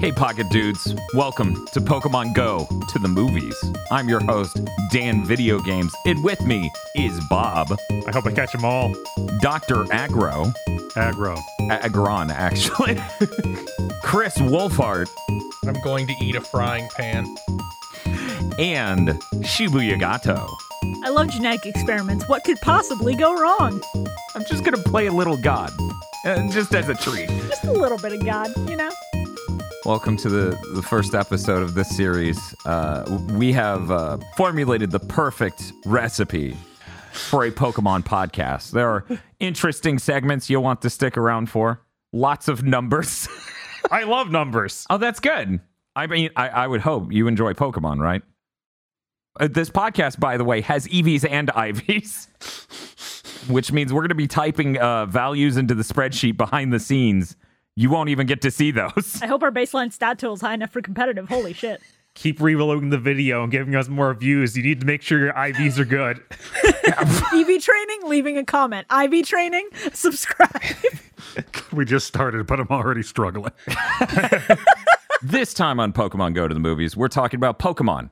Hey, Pocket Dudes. Welcome to Pokemon Go to the movies. I'm your host, Dan Video Games, and with me is Bob, I hope I catch them all. Dr. Agro, Aggro. Agron, actually, Chris Wolfhart, I'm going to eat a frying pan. and Shibuya Gato. I love genetic experiments. What could possibly go wrong? I'm just gonna play a little God, uh, just as a treat. Just a little bit of God, you know? Welcome to the, the first episode of this series. Uh, we have uh, formulated the perfect recipe for a Pokemon podcast. There are interesting segments you'll want to stick around for, lots of numbers. I love numbers. oh, that's good. I mean, I, I would hope you enjoy Pokemon, right? Uh, this podcast, by the way, has EVs and IVs, which means we're going to be typing uh, values into the spreadsheet behind the scenes. You won't even get to see those. I hope our baseline stat tool is high enough for competitive. Holy shit. Keep reloading the video and giving us more views. You need to make sure your IVs are good. EV training, leaving a comment. IV training, subscribe. We just started, but I'm already struggling. This time on Pokemon Go to the Movies, we're talking about Pokemon,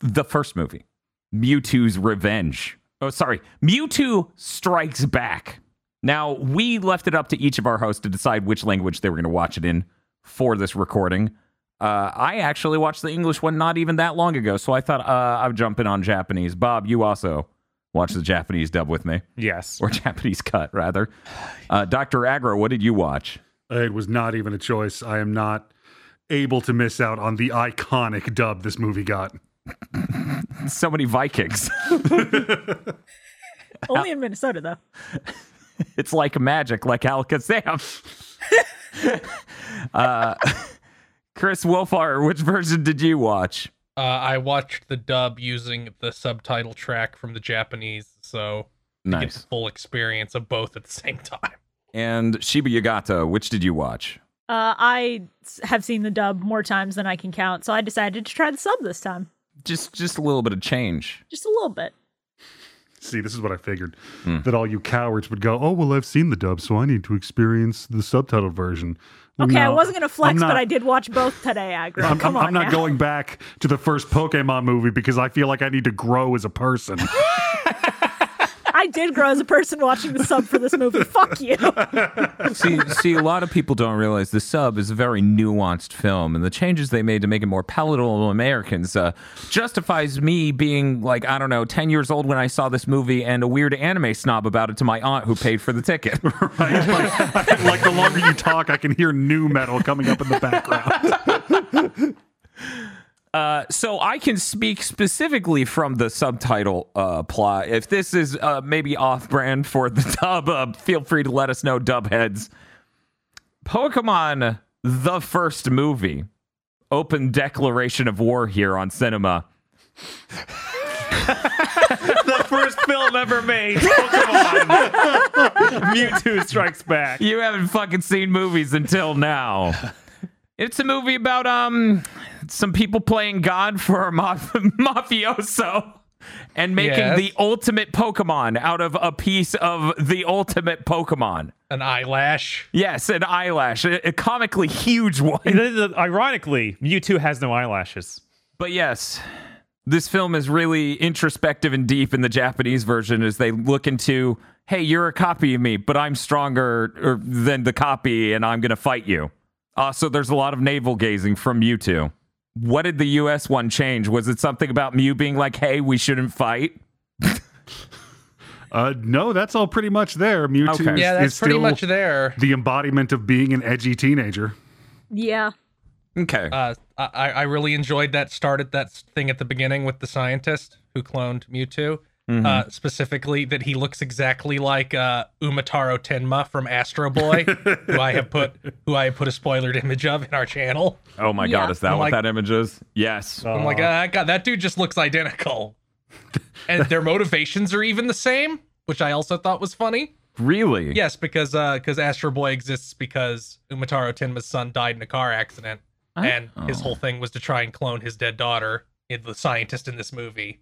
the first movie, Mewtwo's Revenge. Oh, sorry, Mewtwo Strikes Back. Now, we left it up to each of our hosts to decide which language they were going to watch it in for this recording. Uh, I actually watched the English one not even that long ago, so I thought uh, I'd jump in on Japanese. Bob, you also watched the Japanese dub with me, Yes. or Japanese cut, rather. Uh, Dr. Agro, what did you watch? It was not even a choice. I am not able to miss out on the iconic dub this movie got. So many Vikings. Only in Minnesota, though. It's like magic, like Alakazam. uh, Chris Wolfar, which version did you watch? Uh, I watched the dub using the subtitle track from the Japanese, so to get the full experience of both at the same time. And Shiba Yagata, which did you watch? Uh, I s- have seen the dub more times than I can count, so I decided to try the sub this time. Just just a little bit of change. Just a little bit. See, this is what I figured hmm. that all you cowards would go, Oh, well, I've seen the dub, so I need to experience the subtitled version. Well, Okay, I wasn't going to flex, not- but I did watch both today, Aggro. I'm, Come I'm- on I'm not now. going back to the first Pokemon movie because I feel like I need to grow as a person. I did grow as a person watching the sub for this movie. Fuck you. see, see, a lot of people don't realize the sub is a very nuanced film, and the changes they made to make it more palatable to Americans uh, justifies me being like I don't know, ten years old when I saw this movie, and a weird anime snob about it to my aunt who paid for the ticket. right? Like, like the longer you talk, I can hear new metal coming up in the background. Uh, so I can speak specifically from the subtitle uh, plot. If this is uh, maybe off-brand for the dub, uh, feel free to let us know, dub heads. Pokemon, the first movie, open declaration of war here on cinema. the first film ever made. Pokemon. Mewtwo Strikes Back. You haven't fucking seen movies until now. It's a movie about um some people playing God for a maf- mafioso and making Yes. the ultimate Pokemon out of a piece of the ultimate Pokemon. An eyelash. Yes, an eyelash, a, a comically huge one. Ironically, Mewtwo has no eyelashes. But yes, this film is really introspective and deep in the Japanese version as they look into, hey, you're a copy of me, but I'm stronger er, than the copy and I'm going to fight you. Also, there's a lot of navel gazing from Mewtwo. What did the US one change? Was it something about Mew being like, hey, we shouldn't fight? Uh, no, that's all pretty much there. Mewtwo Okay. is, Yeah, that's is pretty still much there. the embodiment of being an edgy teenager. Yeah. Okay. Uh, I, I really enjoyed that start at that thing at the beginning with the scientist who cloned Mewtwo. Uh, specifically, that he looks exactly like uh, Umataro Tenma from Astro Boy, who I have put who I have put a spoilered image of in our channel. oh my yeah. God, is that I'm what like- that image is? Yes. I'm like, uh, God, that dude just looks identical, and their motivations are even the same, which I also thought was funny. really? Yes, because uh, because Astro Boy exists because Umataro Tenma's son died in a car accident, and his whole thing was to try and clone his dead daughter. The scientist in this movie.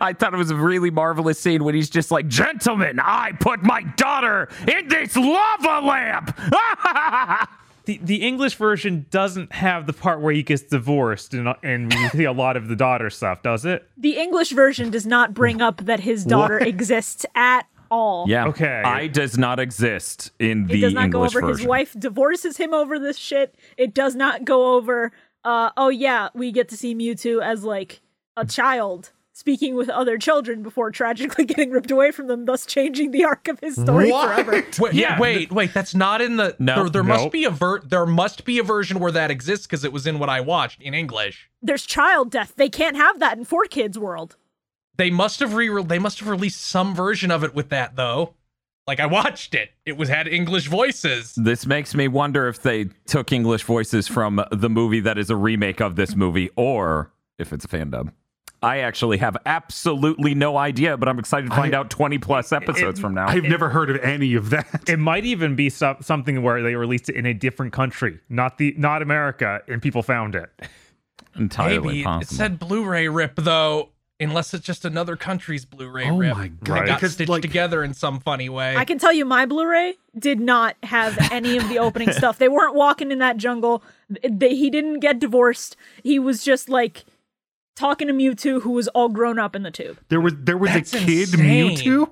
I thought it was a really marvelous scene when he's just like, Gentlemen, I put my daughter in this lava lamp. the, the English version doesn't have the part where he gets divorced and and we see a lot of the daughter stuff, does it? The English version does not bring up that his daughter exists at all. Yeah. Okay. I does not exist in the English version. It does not English go over version. his wife divorces him over this shit. It does not go over uh oh yeah, we get to see Mewtwo as like a child speaking with other children before tragically getting ripped away from them, thus changing the arc of his story forever. Wait, Yeah. wait, wait. That's not in the. No. there, there must be a ver- There must be a version where that exists because it was in what I watched in English. There's child death. They can't have that in 4Kids world. They must have re. They must have released some version of it with that though. Like I watched it. It was had English voices. This makes me wonder if they took English voices from the movie that is a remake of this movie, or if it's a fan dub. I actually have absolutely no idea, but I'm excited to find I- out 20 plus episodes from now. I've never heard of any of that. It might even be so- something where they released it in a different country, not the not America, and people found it. Entirely Maybe it said Blu-ray rip though, unless it's just another country's Blu-ray Oh rip. my Kinda God. got Because, stitched like- together in some funny way. I can tell you my Blu-ray did not have any of the opening stuff. They weren't walking in that jungle. They, he didn't get divorced. He was just like talking to Mewtwo who was all grown up in the tube. There was there was That's a kid insane. Mewtwo.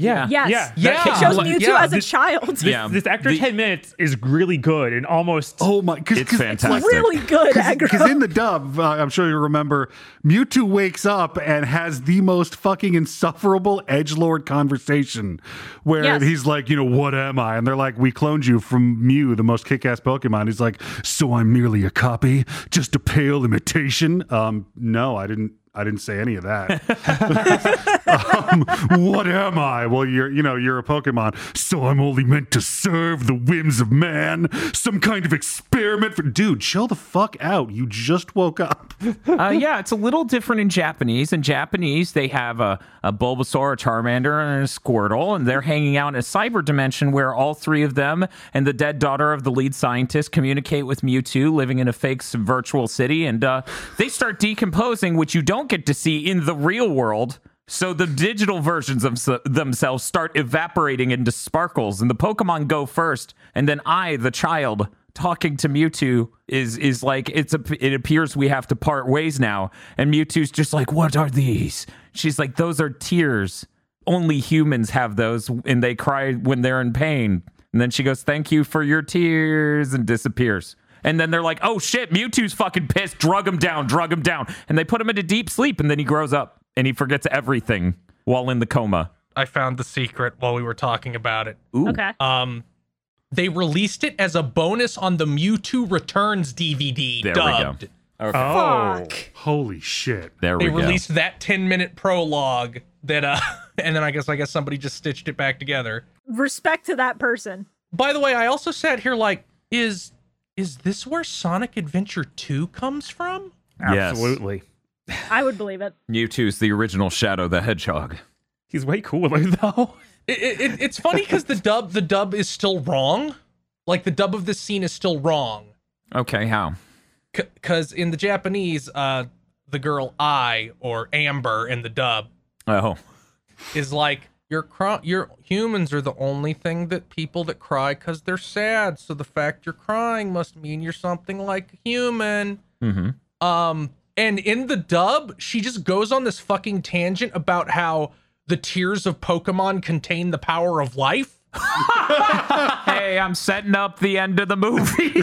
Yeah, Yes. yeah, Yeah. that It shows like- Mewtwo yeah, as a this- child. This, Yeah, this after the- 10 minutes is really good and almost Oh my! Cause, It's 'cause fantastic. really good aggro. Because in the dub, uh, I'm sure you remember, Mewtwo wakes up and has the most fucking insufferable edge lord conversation, where Yes. he's like, you know, what am I? And they're like, we cloned you from Mew, the most kick-ass Pokemon. He's like, so I'm merely a copy, just a pale imitation. Um, no, I didn't. I didn't say any of that. um, what am I? Well, you're, you know, you're a Pokemon, so I'm only meant to serve the whims of man. Some kind of experiment for, dude. Chill the fuck out. You just woke up. uh, yeah, it's a little different in Japanese. In Japanese, they have a, a Bulbasaur, a Charmander, and a Squirtle, and they're hanging out in a cyber dimension where all three of them and the dead daughter of the lead scientist communicate with Mewtwo, living in a fake virtual city, and uh, they start decomposing, which you don't get to see in the real world. So the digital versions of themselves start evaporating into sparkles, and the Pokemon go first, and then I, the child, talking to Mewtwo is is like it's a it appears we have to part ways now and Mewtwo's just like what are these? She's like those are tears. Only humans have those and they cry when they're in pain. And then she goes thank you for your tears and disappears and then they're like oh shit Mewtwo's fucking pissed drug him down drug him down and they put him into deep sleep and then he grows up and he forgets everything while in the coma I found the secret while we were talking about it. Ooh. Okay. Um, they released it as a bonus on the Mewtwo Returns DVD. there dubbed. we go okay oh, Fuck. Holy shit. there They we go They released that 10 minute prologue that uh and then I guess I guess somebody just stitched it back together. Respect to that person. By the way, I also sat here like is is this where Sonic Adventure 2 comes from? Yes. absolutely. I would believe it. Mewtwo's the original Shadow the Hedgehog He's way cooler though. It, it, it- it's funny cuz the dub the dub is still wrong. Like the dub of this scene is still wrong. okay how because in the Japanese, uh, the girl I or Amber in the dub oh is like you're cry- your humans are the only thing that people that cry because they're sad. So the fact you're crying must mean you're something like a human. mm-hmm Um, and in the dub, she just goes on this fucking tangent about how the tears of Pokemon contain the power of life. hey, I'm setting up the end of the movie.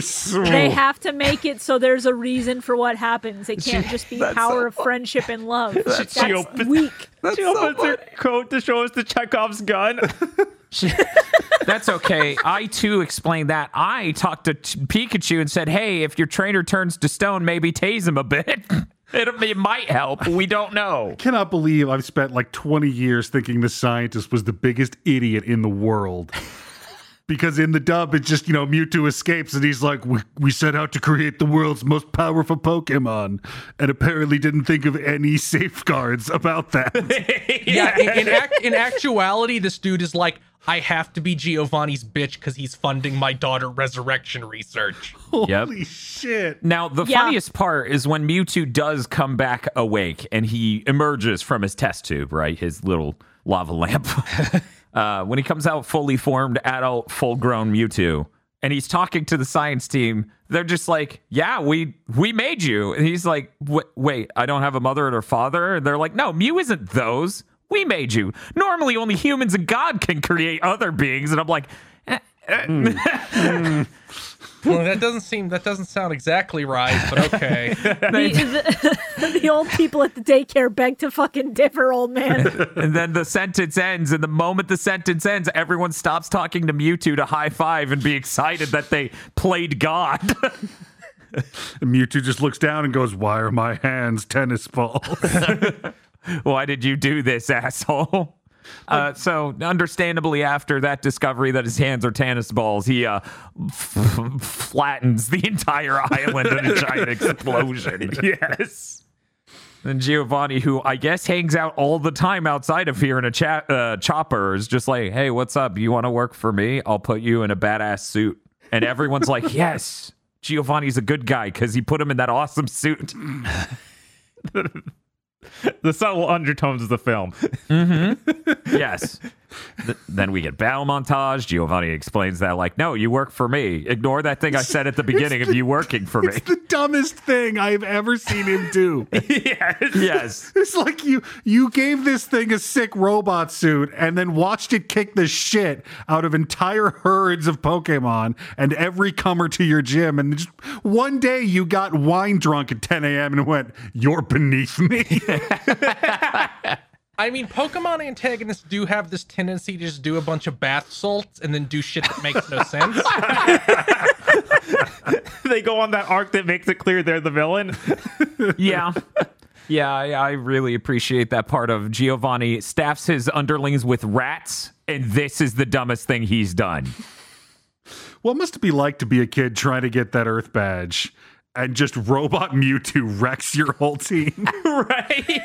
They have to make it so there's a reason for what happens. It can't just be power of friendship and love. That's, she opens- weak. she opens her coat to show us the Chekhov's gun. That's okay. I too explained that. I talked to Ch- Pikachu and said, "Hey, if your trainer turns to stone, maybe tase him a bit. It, it might help. We don't know." Cannot believe I've spent like 20 years thinking the scientist was the biggest idiot in the world. Because in the dub, it's just, you know, Mewtwo escapes and he's like, we, we set out to create the world's most powerful Pokemon and apparently didn't think of any safeguards about that. Yeah, in, in, act, in actuality, this dude is like, I have to be Giovanni's bitch because he's funding my daughter resurrection research. Yep. Holy shit. Now, the Yeah. funniest part is when Mewtwo does come back awake and he emerges from his test tube, right? His little lava lamp. Uh, when he comes out fully formed, adult, full grown Mewtwo, and he's talking to the science team. They're just like, "Yeah, we we made you." And he's like, "Wait, I don't have a mother or father." And they're like, "No, Mew isn't those. We made you. Normally, only humans and God can create other beings." And I'm like, eh, eh. Well, that doesn't seem that doesn't sound exactly right, but okay. The, the, the old people at the daycare beg to fucking differ, old man. and then the sentence ends. And the moment the sentence ends, everyone stops talking to Mewtwo to high five and be excited that they played God. And Mewtwo just looks down and goes, Why are my hands tennis balls? Why did you do this, asshole? Uh, so, understandably, after that discovery that his hands are tennis balls, he uh, f- flattens the entire island in a giant explosion. yes. And Giovanni, who I guess hangs out all the time outside of here in a cha- uh, chopper, is just like, "Hey, what's up? You want to work for me? I'll put you in a badass suit." And everyone's like, "Yes, Giovanni's a good guy because he put him in that awesome suit." The subtle undertones of the film. Mm-hmm. yes. Th- then we get battle montage. Giovanni explains that, like, no, you work for me. Ignore that thing I said at the beginning of you working for me. it's the dumbest thing I've ever seen him do. yes. yes. It's like you you gave this thing a sick robot suit and then watched it kick the shit out of entire herds of Pokemon and every comer to your gym. And just one day you got wine drunk at 10 a.m. and went, You're beneath me. I mean, Pokemon antagonists do have this tendency to just do a bunch of bath salts and then do shit that makes no sense. They go on that arc that makes it clear they're the villain. Yeah. Yeah, I, I really appreciate that part of Giovanni staffs his underlings with rats, and this is the dumbest thing he's done. what must it be like to be a kid trying to get that Earth badge? And just robot Mewtwo wrecks your whole team. right.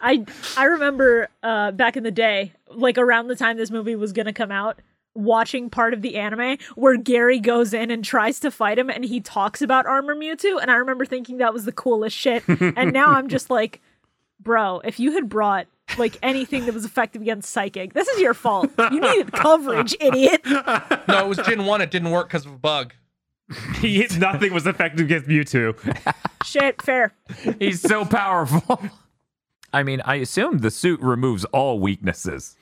I I remember uh, back in the day, like around the time this movie was gonna come out, watching part of the anime where Gary goes in and tries to fight him, and he talks about Armor Mewtwo, and I remember thinking that was the coolest shit. and now I'm just like, bro, if you had brought like anything that was effective against Psychic, this is your fault. You needed coverage, idiot. No, it was Gen 1. It didn't work because of a bug. He, nothing was effective against Mewtwo. Shit, fair. He's so powerful. I mean, I assume the suit removes all weaknesses.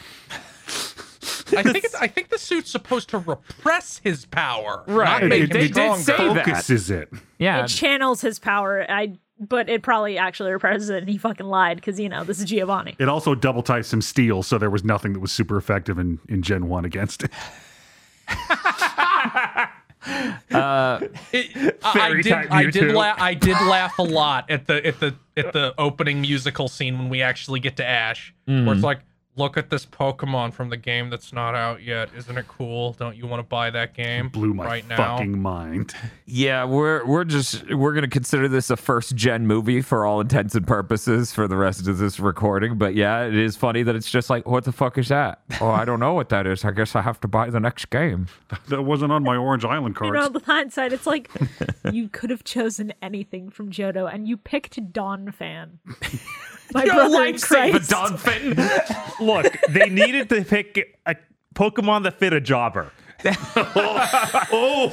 I think it's, I think the suit's supposed to repress his power, Right. Not make It- him they did stronger. say that. Focuses it. Yeah. It channels his power. I but it probably actually represses it, and he fucking lied because you know this is Giovanni. It also double types some steel, so there was nothing that was super effective in, in Gen 1 against it. Uh, it, I, I did. I did. La- I did laugh a lot at the at the at the opening musical scene when we actually get to Ash, where it's like, "Look at this Pokemon from the game that's not out yet. Isn't it cool? Don't you want to buy that game Blew my right now?" fucking mind. Yeah, we're we're just we're gonna consider this a first gen movie for all intents and purposes for the rest of this recording. But yeah, it is funny that it's just like, what the fuck is that? Oh, I don't know what that is. I guess I have to buy the next game. That wasn't on my Orange Island You cards. know, with hindsight, it's like you could have chosen anything from Johto, and you picked Donphan. My brother in Christ. dolphin. Look, they needed to pick a Pokemon that fit a jobber. oh,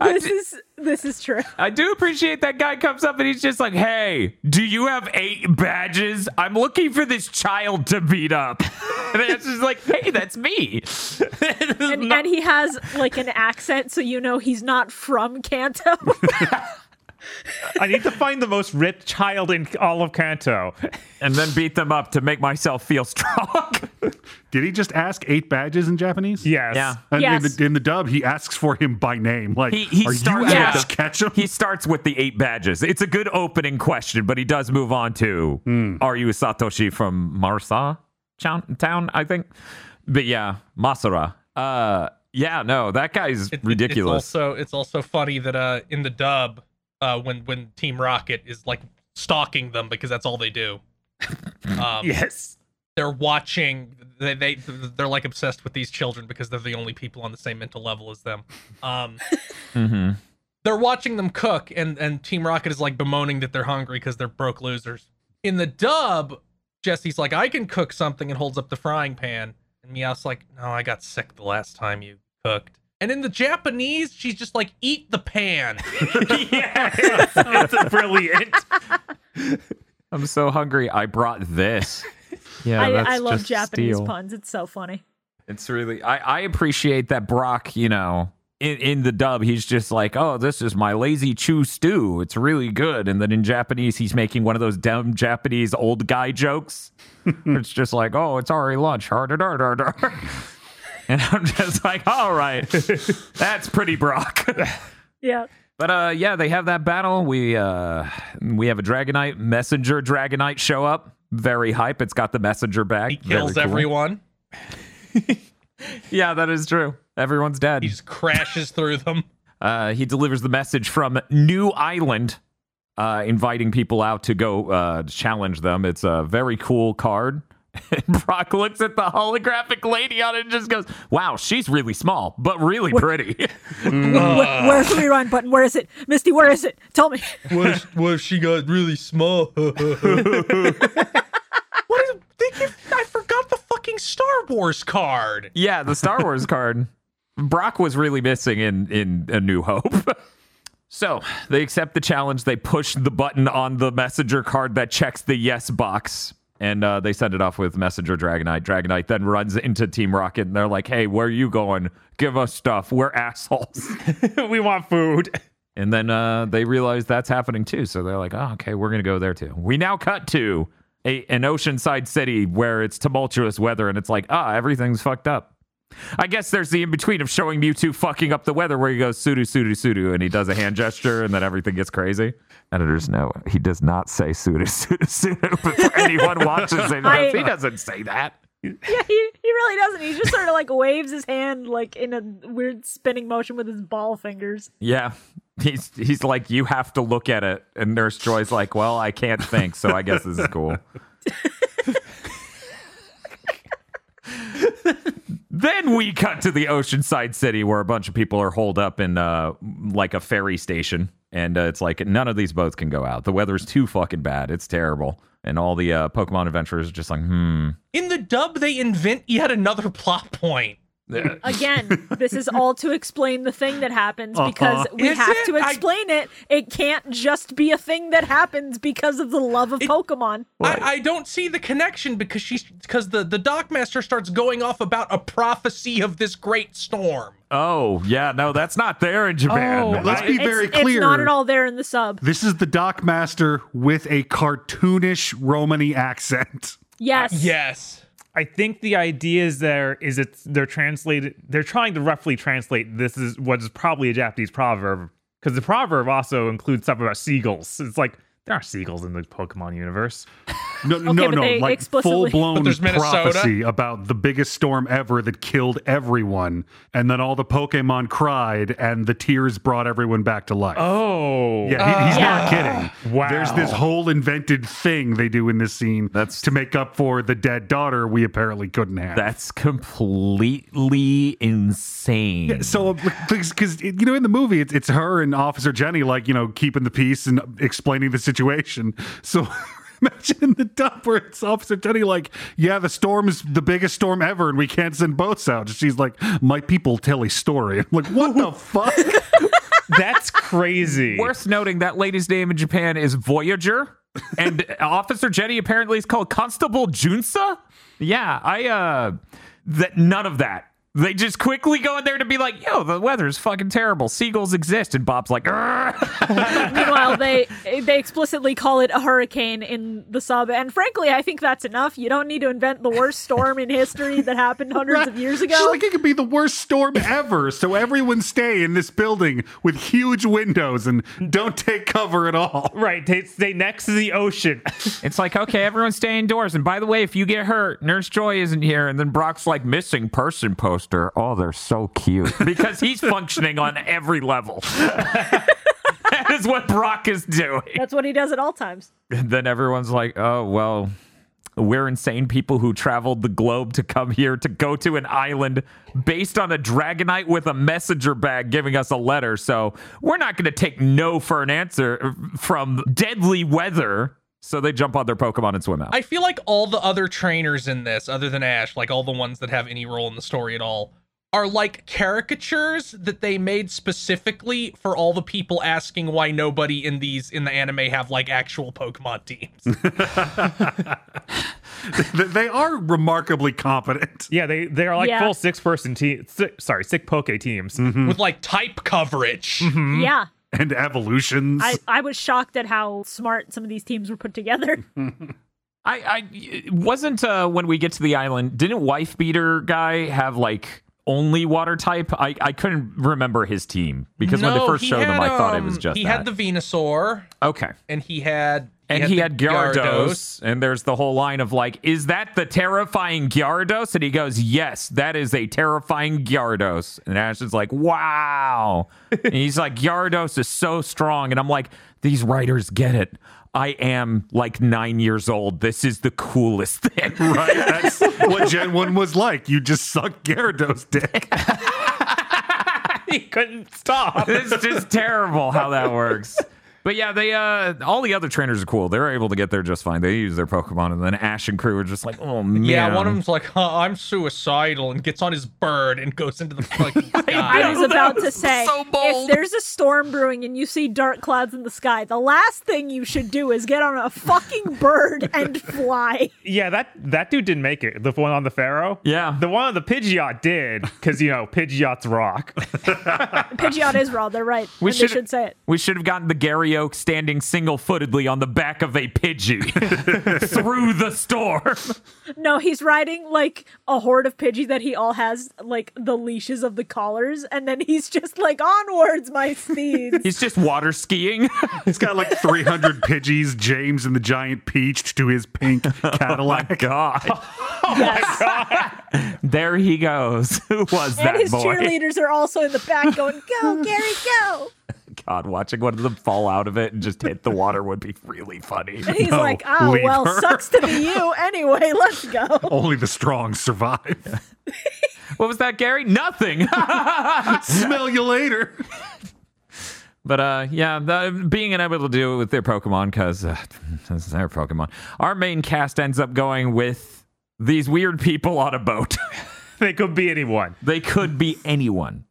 This is this is true. I do appreciate that guy comes up and he's just like, "Hey, do you have eight badges? I'm looking for this child to beat up." And it's just like, "Hey, that's me." And, and he has like an accent, so you know he's not from Kanto. I need to find the most rich child in all of Kanto. and then beat them up to make myself feel strong. did he just ask eight badges in Japanese? Yes. Yeah. And Yes. in, the, in the dub, he asks for him by name. Like, He- he are starts you with Ash the- Ketchum? He starts with the eight badges. It's a good opening question, but he does move on to Are you Satoshi from Masara Town, town, I think? But yeah, Masara. Uh yeah, no, that guy's It- it- ridiculous. It's also it's also funny that uh in the dub, uh when when Team Rocket is like stalking them because that's all they do. Um, Yes. they're watching they, they they're like obsessed with these children because they're the only people on the same mental level as them um Mhm. they're watching them cook and and team rocket is like bemoaning that they're hungry because they're broke losers in the dub jessie's like i can cook something and holds up the frying pan and meowth's like no i got sick the last time you cooked And in the Japanese, she's just like, eat the pan. yeah, it's, it's brilliant. I'm so hungry. I brought this. Yeah, I, that's I love just Japanese steel. puns. It's so funny. It's really I, I appreciate that Brock, you know, in, in the dub, he's just like, Oh, this is my lazy chew stew. It's really good. And then in Japanese, he's making one of those dumb Japanese old guy jokes. it's just like, Oh, it's already lunch. Har dar dar dar dar. And I'm just like, all right. That's pretty Brock. Yeah. But uh yeah, they have that battle. We uh we have a Dragonite messenger Dragonite show up. Very hype. It's got the messenger bag. He kills cool. everyone. Yeah, that is true. Everyone's dead. He just crashes through them. Uh, he delivers the message from New Island, uh, inviting people out to go uh, challenge them. It's a very cool card. And Brock looks at the holographic lady on it and just goes, "Wow, she's really small, but really pretty." Mm. Where, where's the rewind button? Where is it? Misty, where is it? Tell me. What if, what if she got really small? what is, they give, I forgot the fucking Star Wars card. yeah, the Star Wars card. Brock was really missing in in A New Hope. so they accept the challenge. They push the button on the messenger card that checks the yes box. And uh, they send it off with Messenger Dragonite. Dragonite then runs into Team Rocket, and they're like, "Hey, where are you going? Give us stuff. We're assholes." we want food. and then uh, they realize that's happening too, so they're like, "Oh, okay, we're gonna go there too." We now cut to a an oceanside city where it's tumultuous weather, and it's like, ah, everything's fucked up. I guess there's the in between of showing Mewtwo fucking up the weather where he goes sudu sudu sudu and he does a hand gesture and then everything gets crazy. Editors know he does not say sudu sudu sudu before anyone watches it. I- he doesn't say that. Yeah, he, he really doesn't. He just sort of like waves his hand like in a weird spinning motion with his ball fingers. Yeah. He's he's like, you have to look at it. And Nurse Joy's like, well, I can't think, so I guess this is cool. then we cut to the oceanside city where a bunch of people are holed up in uh like a ferry station. And uh, it's like none of these boats can go out. The weather's too fucking bad. It's terrible. And all the uh, pokemon adventurers are just like hmm. In the dub, they invent yet another plot point. Again, this is all to explain the thing that happens uh-huh. because we Is have it? to I- explain it. It can't just be a thing that happens because of the love of Pokemon. I, I don't see the connection because she's because the the Dockmaster starts going off about a prophecy of this great storm. oh yeah no that's not there in japan Oh, Let's be It's, very it's clear. not at all there in the sub. This is the Doc Master with a cartoonish Romany accent. Yes. Yes. I think the idea is there is it's they're translated they're trying to roughly translate this is what is probably a Japanese proverb because the proverb also includes stuff about seagulls. It's like there are seagulls in the Pokemon universe. No, no, no, like explicitly- full blown But there's Minnesota. prophecy about the biggest storm ever that killed everyone, and then all the Pokemon cried, and the tears brought everyone back to life. Oh, Yeah, he, he's not ah. kidding. Wow. There's this whole invented thing they do in this scene That's- to make up for the dead daughter we apparently couldn't have. That's completely insane. Yeah, so um, because you know in the movie it's, it's her and officer jenny like you know keeping the peace and explaining the situation so imagine the dub where it's officer jenny like yeah the storm's the biggest storm ever and we can't send boats out and she's like my people tell a story i'm like what the fuck that's crazy. Worth noting that lady's name in Japan is Voyager, and Officer Jenny apparently is called Constable Junsa. Yeah, I uh, that none of that. They just quickly go in there to be like, "Yo, the weather's fucking terrible. Seagulls exist," and Bob's like, "Grr." Meanwhile, they they explicitly call it a hurricane in the sub, and frankly, I think that's enough. You don't need to invent the worst storm in history that happened hundreds of years ago. She's ago. like it could be the worst storm ever so everyone stay in this building with huge windows and don't take cover at all right, they stay next to the ocean. It's like, okay, everyone stay indoors. And by the way, if you get hurt, Nurse Joy isn't here. And then Brock's like, missing person poster. Oh, they're so cute. Because he's functioning on every level. that is what Brock is doing. That's what he does at all times. And then everyone's like, oh, well, we're insane people who traveled the globe to come here to go to an island based on a Dragonite with a messenger bag giving us a letter. So we're not going to take no for an answer from deadly weather. So they jump on their Pokemon and swim out. I feel like all the other trainers in this, other than Ash, like all the ones that have any role in the story at all, are like caricatures that they made specifically for all the people asking why nobody in these in the anime have like actual Pokemon teams. They- they are remarkably competent. Yeah, they they are like Yeah. full six person team. Six, sorry, six poke teams. Mm-hmm. with like type coverage. Yeah. And evolutions. I, I was shocked at how smart some of these teams were put together. I, I wasn't uh, when we get to the island. Didn't wife beater guy have like only water type? I, I couldn't remember his team because when they first he showed them, had, I thought it was um, just he that. had the Venusaur okay. and he had And he had, the Gyarados, and there's the whole line of like, "Is that the terrifying Gyarados?" And he goes, "Yes, that is a terrifying Gyarados." And Ash is like, "Wow!" and he's like, "Gyarados is so strong," and I'm like, "These writers get it. I am like nine years old. This is the coolest thing." right? That's what Gen 1 was like. You just suck Gyarados dick. he couldn't stop. it's just terrible how that works. But yeah, they uh all the other trainers are cool. They're able to get there just fine. They use their Pokemon, and then Ash and crew are just like, oh man. Yeah, one of them's like, huh, I'm suicidal, and gets on his bird and goes into the fucking I sky. was about to say, so if there's a storm brewing and you see dark clouds in the sky, the last thing you should do is get on a fucking bird and fly. Yeah, that that dude didn't make it. The one on the Fearow. Yeah. the one on the Pidgeot did because you know Pidgeot's rock. Pidgeot is raw. They're right. We should- should say it. We should have gotten the Gary Oak standing single-footedly on the back of a Pidgey through the storm. No, he's riding like a horde of Pidgey that he all has like the leashes of the collars, and then he's just like, onwards, my steeds. He's just water skiing. He's got like 300 Pidgeys, James and the Giant Peach to his pink oh Cadillac. God, oh yes. there he goes. Who was And that his boy? cheerleaders are also in the back going, go, Gary, go. God, watching one of them fall out of it and just hit the water would be really funny. And he's No, like, oh, well, her." sucks to be you. Anyway, let's go. Only the strong survive. What was that, Gary? Nothing. Smell you later. But uh, yeah, the, being unable to do it with their Pokemon because uh, this is their Pokemon. Our main cast ends up going with these weird people on a boat. they could be anyone. they could be anyone.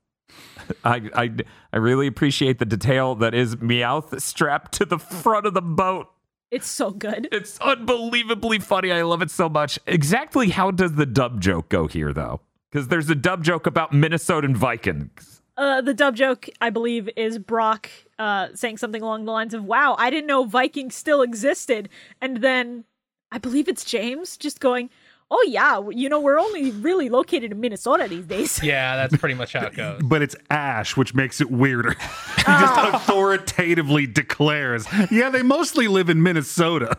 I, I I really appreciate the detail that is Meowth strapped to the front of the boat. It's so good. It's unbelievably funny. I love it so much. Exactly how does the dub joke go here, though? Because there's a dub joke about Minnesotan Vikings. Uh, the dub joke, I believe, is Brock uh, saying something along the lines of, wow, I didn't know Vikings still existed. And then I believe it's James just going, oh, yeah, you know, we're only really located in Minnesota these days. Yeah, that's pretty much how it goes. But it's Ash, which makes it weirder. he just authoritatively declares, yeah, they mostly live in Minnesota.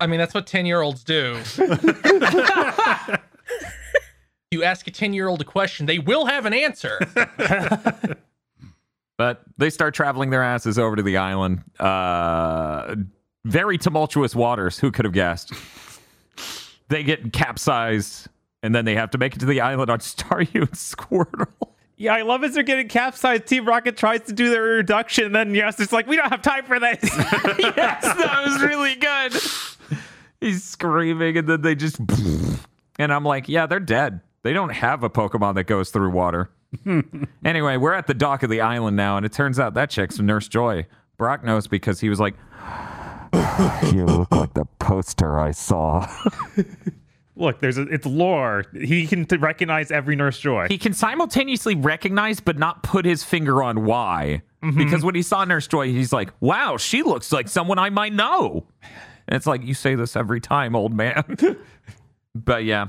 I mean, that's what 10 year olds do. you ask a 10 year old a question, they will have an answer. But they start traveling their asses over to the island. Uh, very tumultuous waters. Who could have guessed? They get capsized, and then they have to make it to the island on Staryu and Squirtle. Yeah, I love as they're getting capsized. Team Rocket tries to do their introduction, and then yes, it's like we don't have time for this. yes, that was really good. He's screaming, and then they just. And I'm like, yeah, they're dead. They don't have a Pokemon that goes through water. anyway, we're at the dock of the island now, and it turns out that chick's Nurse Joy. Brock knows because he was like, You look like the poster I saw. Look, there's a, it's lore. He can t- recognize every Nurse Joy. he can simultaneously recognize but not put his finger on why. Mm-hmm. Because when he saw Nurse Joy, he's like, wow, she looks like someone I might know. And it's like, you say this every time, old man. but yeah,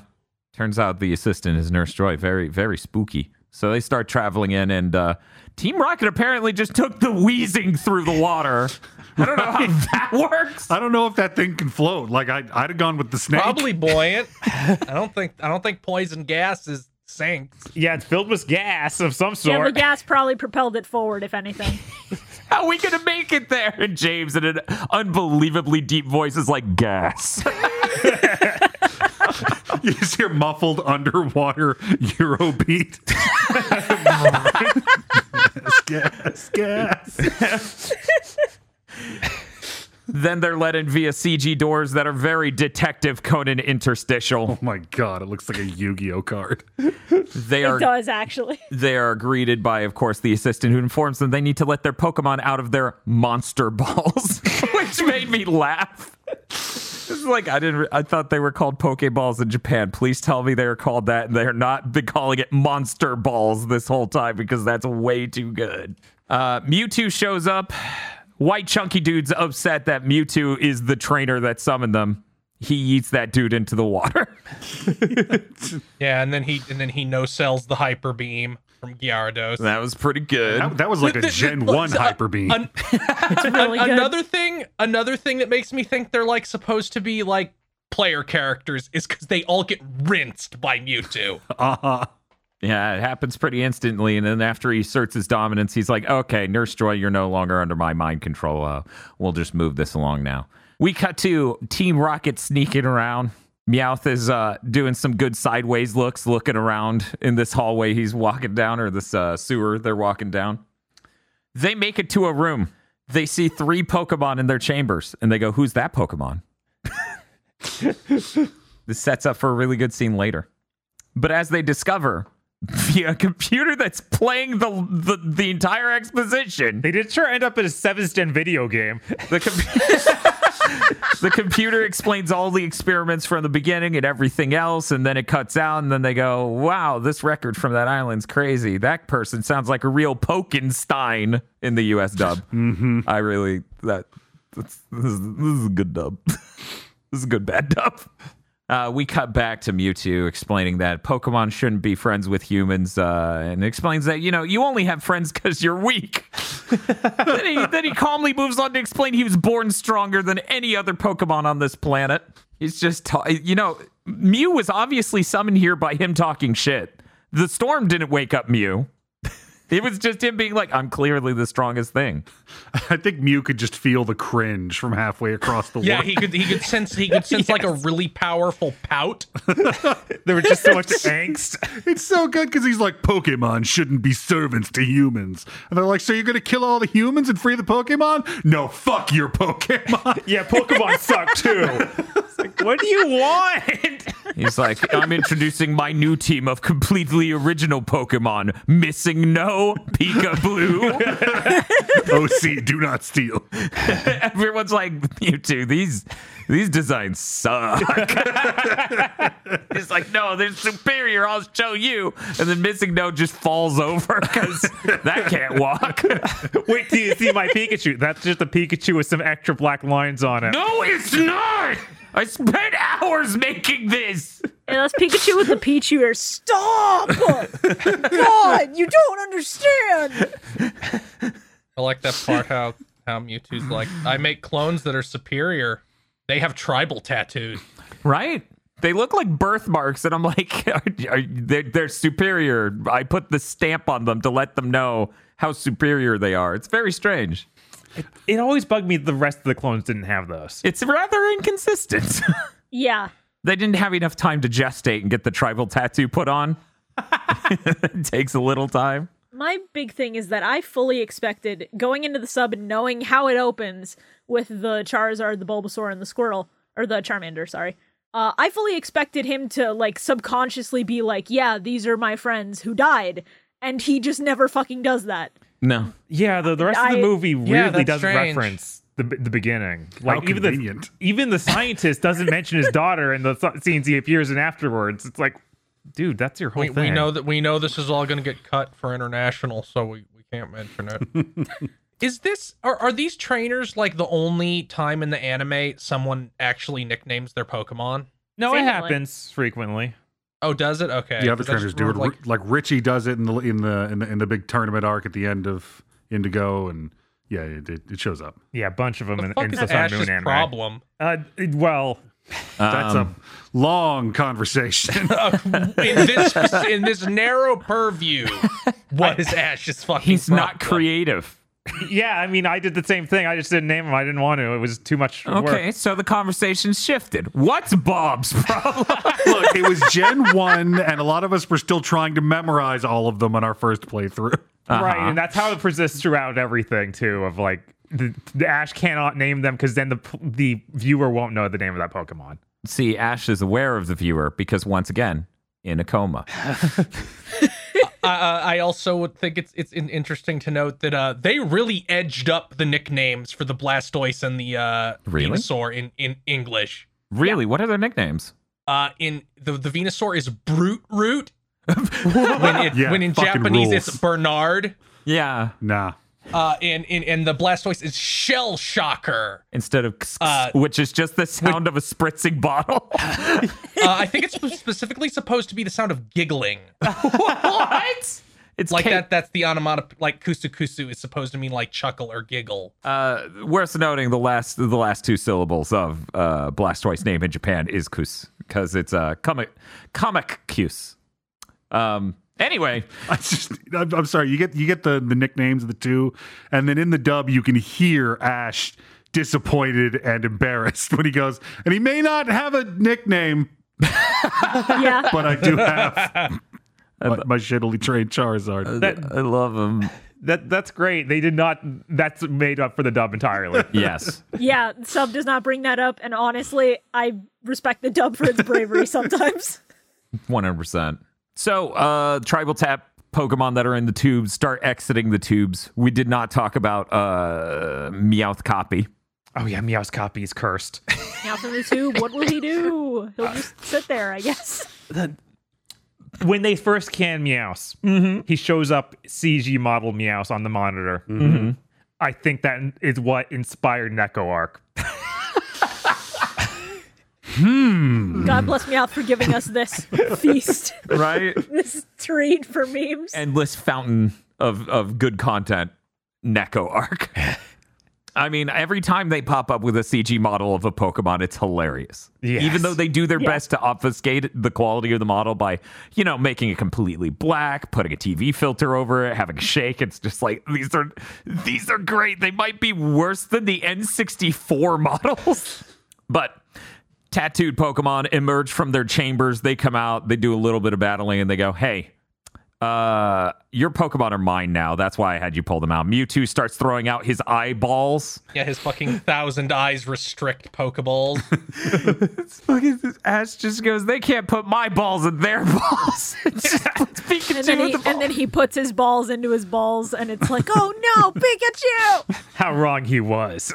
turns out the assistant is Nurse Joy. Very, very spooky. So they start traveling in, and uh, Team Rocket apparently just took the Weezing through the water. I don't know how that works. I don't know if that thing can float. Like I, I'd have gone with the snake. Probably buoyant. I don't think I don't think poison gas is sinks. yeah, it's filled with gas of some sort. Yeah, the gas probably propelled it forward, if anything. How are we going to make it there? And James, in an unbelievably deep voice, is like, gas. You just hear muffled underwater Eurobeat. gas, gas, gas. Then they're let in via CG doors that are very Detective Conan interstitial. Oh my god, it looks like a Yu-Gi-Oh card. They It are does actually. they are greeted by, of course, the assistant who informs them they need to let their Pokemon out of their monster balls, which made me laugh. It's like I didn't. I thought they were called Pokeballs in Japan. Please tell me they are called that, and they are not been calling it Monster Balls this whole time because that's way too good. Uh, Mewtwo shows up. White chunky dude's upset that Mewtwo is the trainer that summoned them. He eats that dude into the water. Yeah, and then he and then he no sells the hyper beam from Gyarados. that was pretty good. That, that was like a Th- th- Gen look, 1 so, uh, Hyper Beam. an- It's really good. another thing, another thing that makes me think they're like supposed to be like player characters is because they all get rinsed by Mewtwo. uh-huh. Yeah, it happens pretty instantly. And then after he asserts his dominance, he's like, okay, Nurse Joy, you're no longer under my mind control. Uh, we'll just move this along now. We cut to Team Rocket sneaking around. Meowth is uh, doing some good sideways looks, looking around in this hallway he's walking down, or this uh, sewer they're walking down. They make it to a room. They see three Pokemon in their chambers, and they go, Who's that Pokemon? this sets up for a really good scene later. But as they discover via a computer that's playing the, the the entire exposition, They did sure end up in a seventh gen video game. the com- the computer explains all the experiments from the beginning and everything else, and then it cuts out, and then they go, "Wow, this record from that island's crazy. That person sounds like a real Pokenstein in the U.S. dub." mm-hmm. I really that that's, this, is, this is a good dub. this is a good bad dub. Uh, we cut back to Mewtwo explaining that Pokemon shouldn't be friends with humans, uh, and explains that you know you only have friends because you're weak. then, he, then he calmly moves on to explain he was born stronger than any other Pokemon on this planet. He's just, ta- you know, Mew was obviously summoned here by him talking shit. The storm didn't wake up Mew. It was just him being like, I'm clearly the strongest thing. I think Mew could just feel the cringe from halfway across the Yeah, world. he could he could sense he could sense like a really powerful pout. There was just so much angst. It's so good because he's like, Pokemon shouldn't be servants to humans. And they're like, so you're going to kill all the humans and free the Pokemon? No, fuck your Pokemon. Yeah, Pokemon suck too. Like, what do you want? He's like, I'm introducing my new team of completely original Pokemon. MissingNo Pika Blue. OC, do not steal. Everyone's like, you two, these these designs suck. He's like, no, they're superior. I'll show you. And then MissingNo just falls over because that can't walk. Wait till you see my Pikachu. That's just a Pikachu with some extra black lines on it. no, it's not. I spent hours making this. And that's Pikachu with the Pichu ear. Stop! God, you don't understand. I like that part how how Mewtwo's like, I make clones that are superior. They have tribal tattoos. Right? They look like birthmarks, and I'm like, are, are, they're, they're superior. I put the stamp on them to let them know how superior they are. It's very strange. It always bugged me that the rest of the clones didn't have those. It's rather inconsistent. Yeah. they didn't have enough time to gestate and get the tribal tattoo put on. it takes a little time. My big thing is that I fully expected going into the sub and knowing how it opens with the Charizard, the Bulbasaur, and the Squirtle, or the Charmander, sorry. Uh, I fully expected him to like subconsciously be like, "Yeah, these are my friends who died," and he just never fucking does that. No. Yeah, the, the rest of the movie weirdly that's does strange. reference the the beginning. How Like even the convenient. even the scientist doesn't mention his daughter in the th- scenes he appears in afterwards. It's like, dude, that's your whole We, thing. we know that we know this is all going to get cut for international, so we, we can't mention it. is this are, are these trainers like the only time in the anime someone actually nicknames their Pokemon? No, it Seemingly. happens frequently. Oh, does it? Okay. The other trainers do it. Like, like Richie does it in the in the in the in the big tournament arc at the end of Indigo, and yeah, it, it, it shows up. Yeah, a bunch of them the in, fuck in is the Sun Ash's Moon anime. problem? Uh, well, That's Um, a long conversation. in this in this narrow purview, what is Ash's fucking? He's not creative. Yeah, I mean, I did the same thing. I just didn't name him. I didn't want to. It was too much work. Okay, so the conversation shifted. What's Bob's problem? Look, it was Gen One, and a lot of us were still trying to memorize all of them on our first playthrough. Right, uh-huh. and that's how it persists throughout everything too. Of like, the, the Ash cannot name them because then the the viewer won't know the name of that Pokemon. See, Ash is aware of the viewer because once again, in a coma. Uh, I also would think it's it's interesting to note that uh, they really edged up the nicknames for the Blastoise and the uh, Really? Venusaur in in English. Really? What are their nicknames? Uh, in the the Venusaur is Brute Root. when it, Yeah, when in Japanese rules. it's Bernard. Yeah. Nah. Uh, and, and and the Blastoise is Shell Shocker. Instead of Uh, which is just the sound of a spritzing bottle. Uh, I think it's specifically supposed to be the sound of giggling. what? It's Like that. That's the onomatopoeia. Like kusu kusu is supposed to mean like chuckle or giggle. Uh, worth noting the last the last two syllables of uh, Blastoise name in Japan is kus because it's a uh, comic comic kus. Um. Anyway, I just I'm, I'm sorry. You get you get the the nicknames of the two, and then in the dub you can hear Ash disappointed and embarrassed when he goes, and he may not have a nickname, Yeah. but I do have my, my shittily trained Charizard. That I love him. that that's great. They did not. That's made up for the dub entirely. Yes. Yeah. Sub does not bring that up. And honestly, I respect the dub for its bravery sometimes. One hundred percent. So, uh, tribal tap Pokemon that are in the tubes start exiting the tubes. We did not talk about uh, Meowth copy. oh yeah, Meowth's copy is cursed. Now from the tube, what will he do? He'll just sit there, I guess. when they first can Meows, he shows up CG model Meows on the monitor. I think that is what inspired Neko Arc. Hmm. God bless Meowth for giving us this feast, Right. this treat for memes. Endless fountain of of good content. Neko arc. I mean, every time they pop up with a CG model of a Pokemon, it's hilarious. Yes. Even though they do their Yeah. best to obfuscate the quality of the model by, you know, making it completely black, putting a TV filter over it, having a shake. It's just like these are these are great. They might be worse than the N64 models. but tattooed Pokemon emerge from their chambers. They come out, they do a little bit of battling, and they go, "Hey, uh, your Pokemon are mine now. That's why I had you pull them out." Mewtwo starts throwing out his eyeballs. Yeah, his fucking thousand eyes restrict Pokeballs. Fucking Ash just goes, "They can't put my balls in their balls." Just Pikachu And then, he, the ball. and then he puts his balls into his balls, and it's like, oh no, Pikachu! How wrong he was.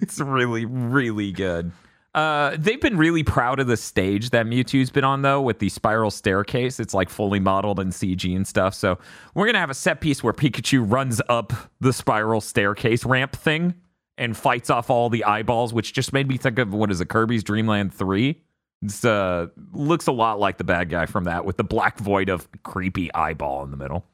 It's really, really good. Uh, they've been really proud of the stage that Mewtwo's been on, though, with the spiral staircase. It's like fully modeled in CG and stuff. So we're gonna have a set piece where Pikachu runs up the spiral staircase ramp thing and fights off all the eyeballs, which just made me think of what is it, Kirby's Dreamland Three. It's uh looks a lot like the bad guy from that with the black void of creepy eyeball in the middle.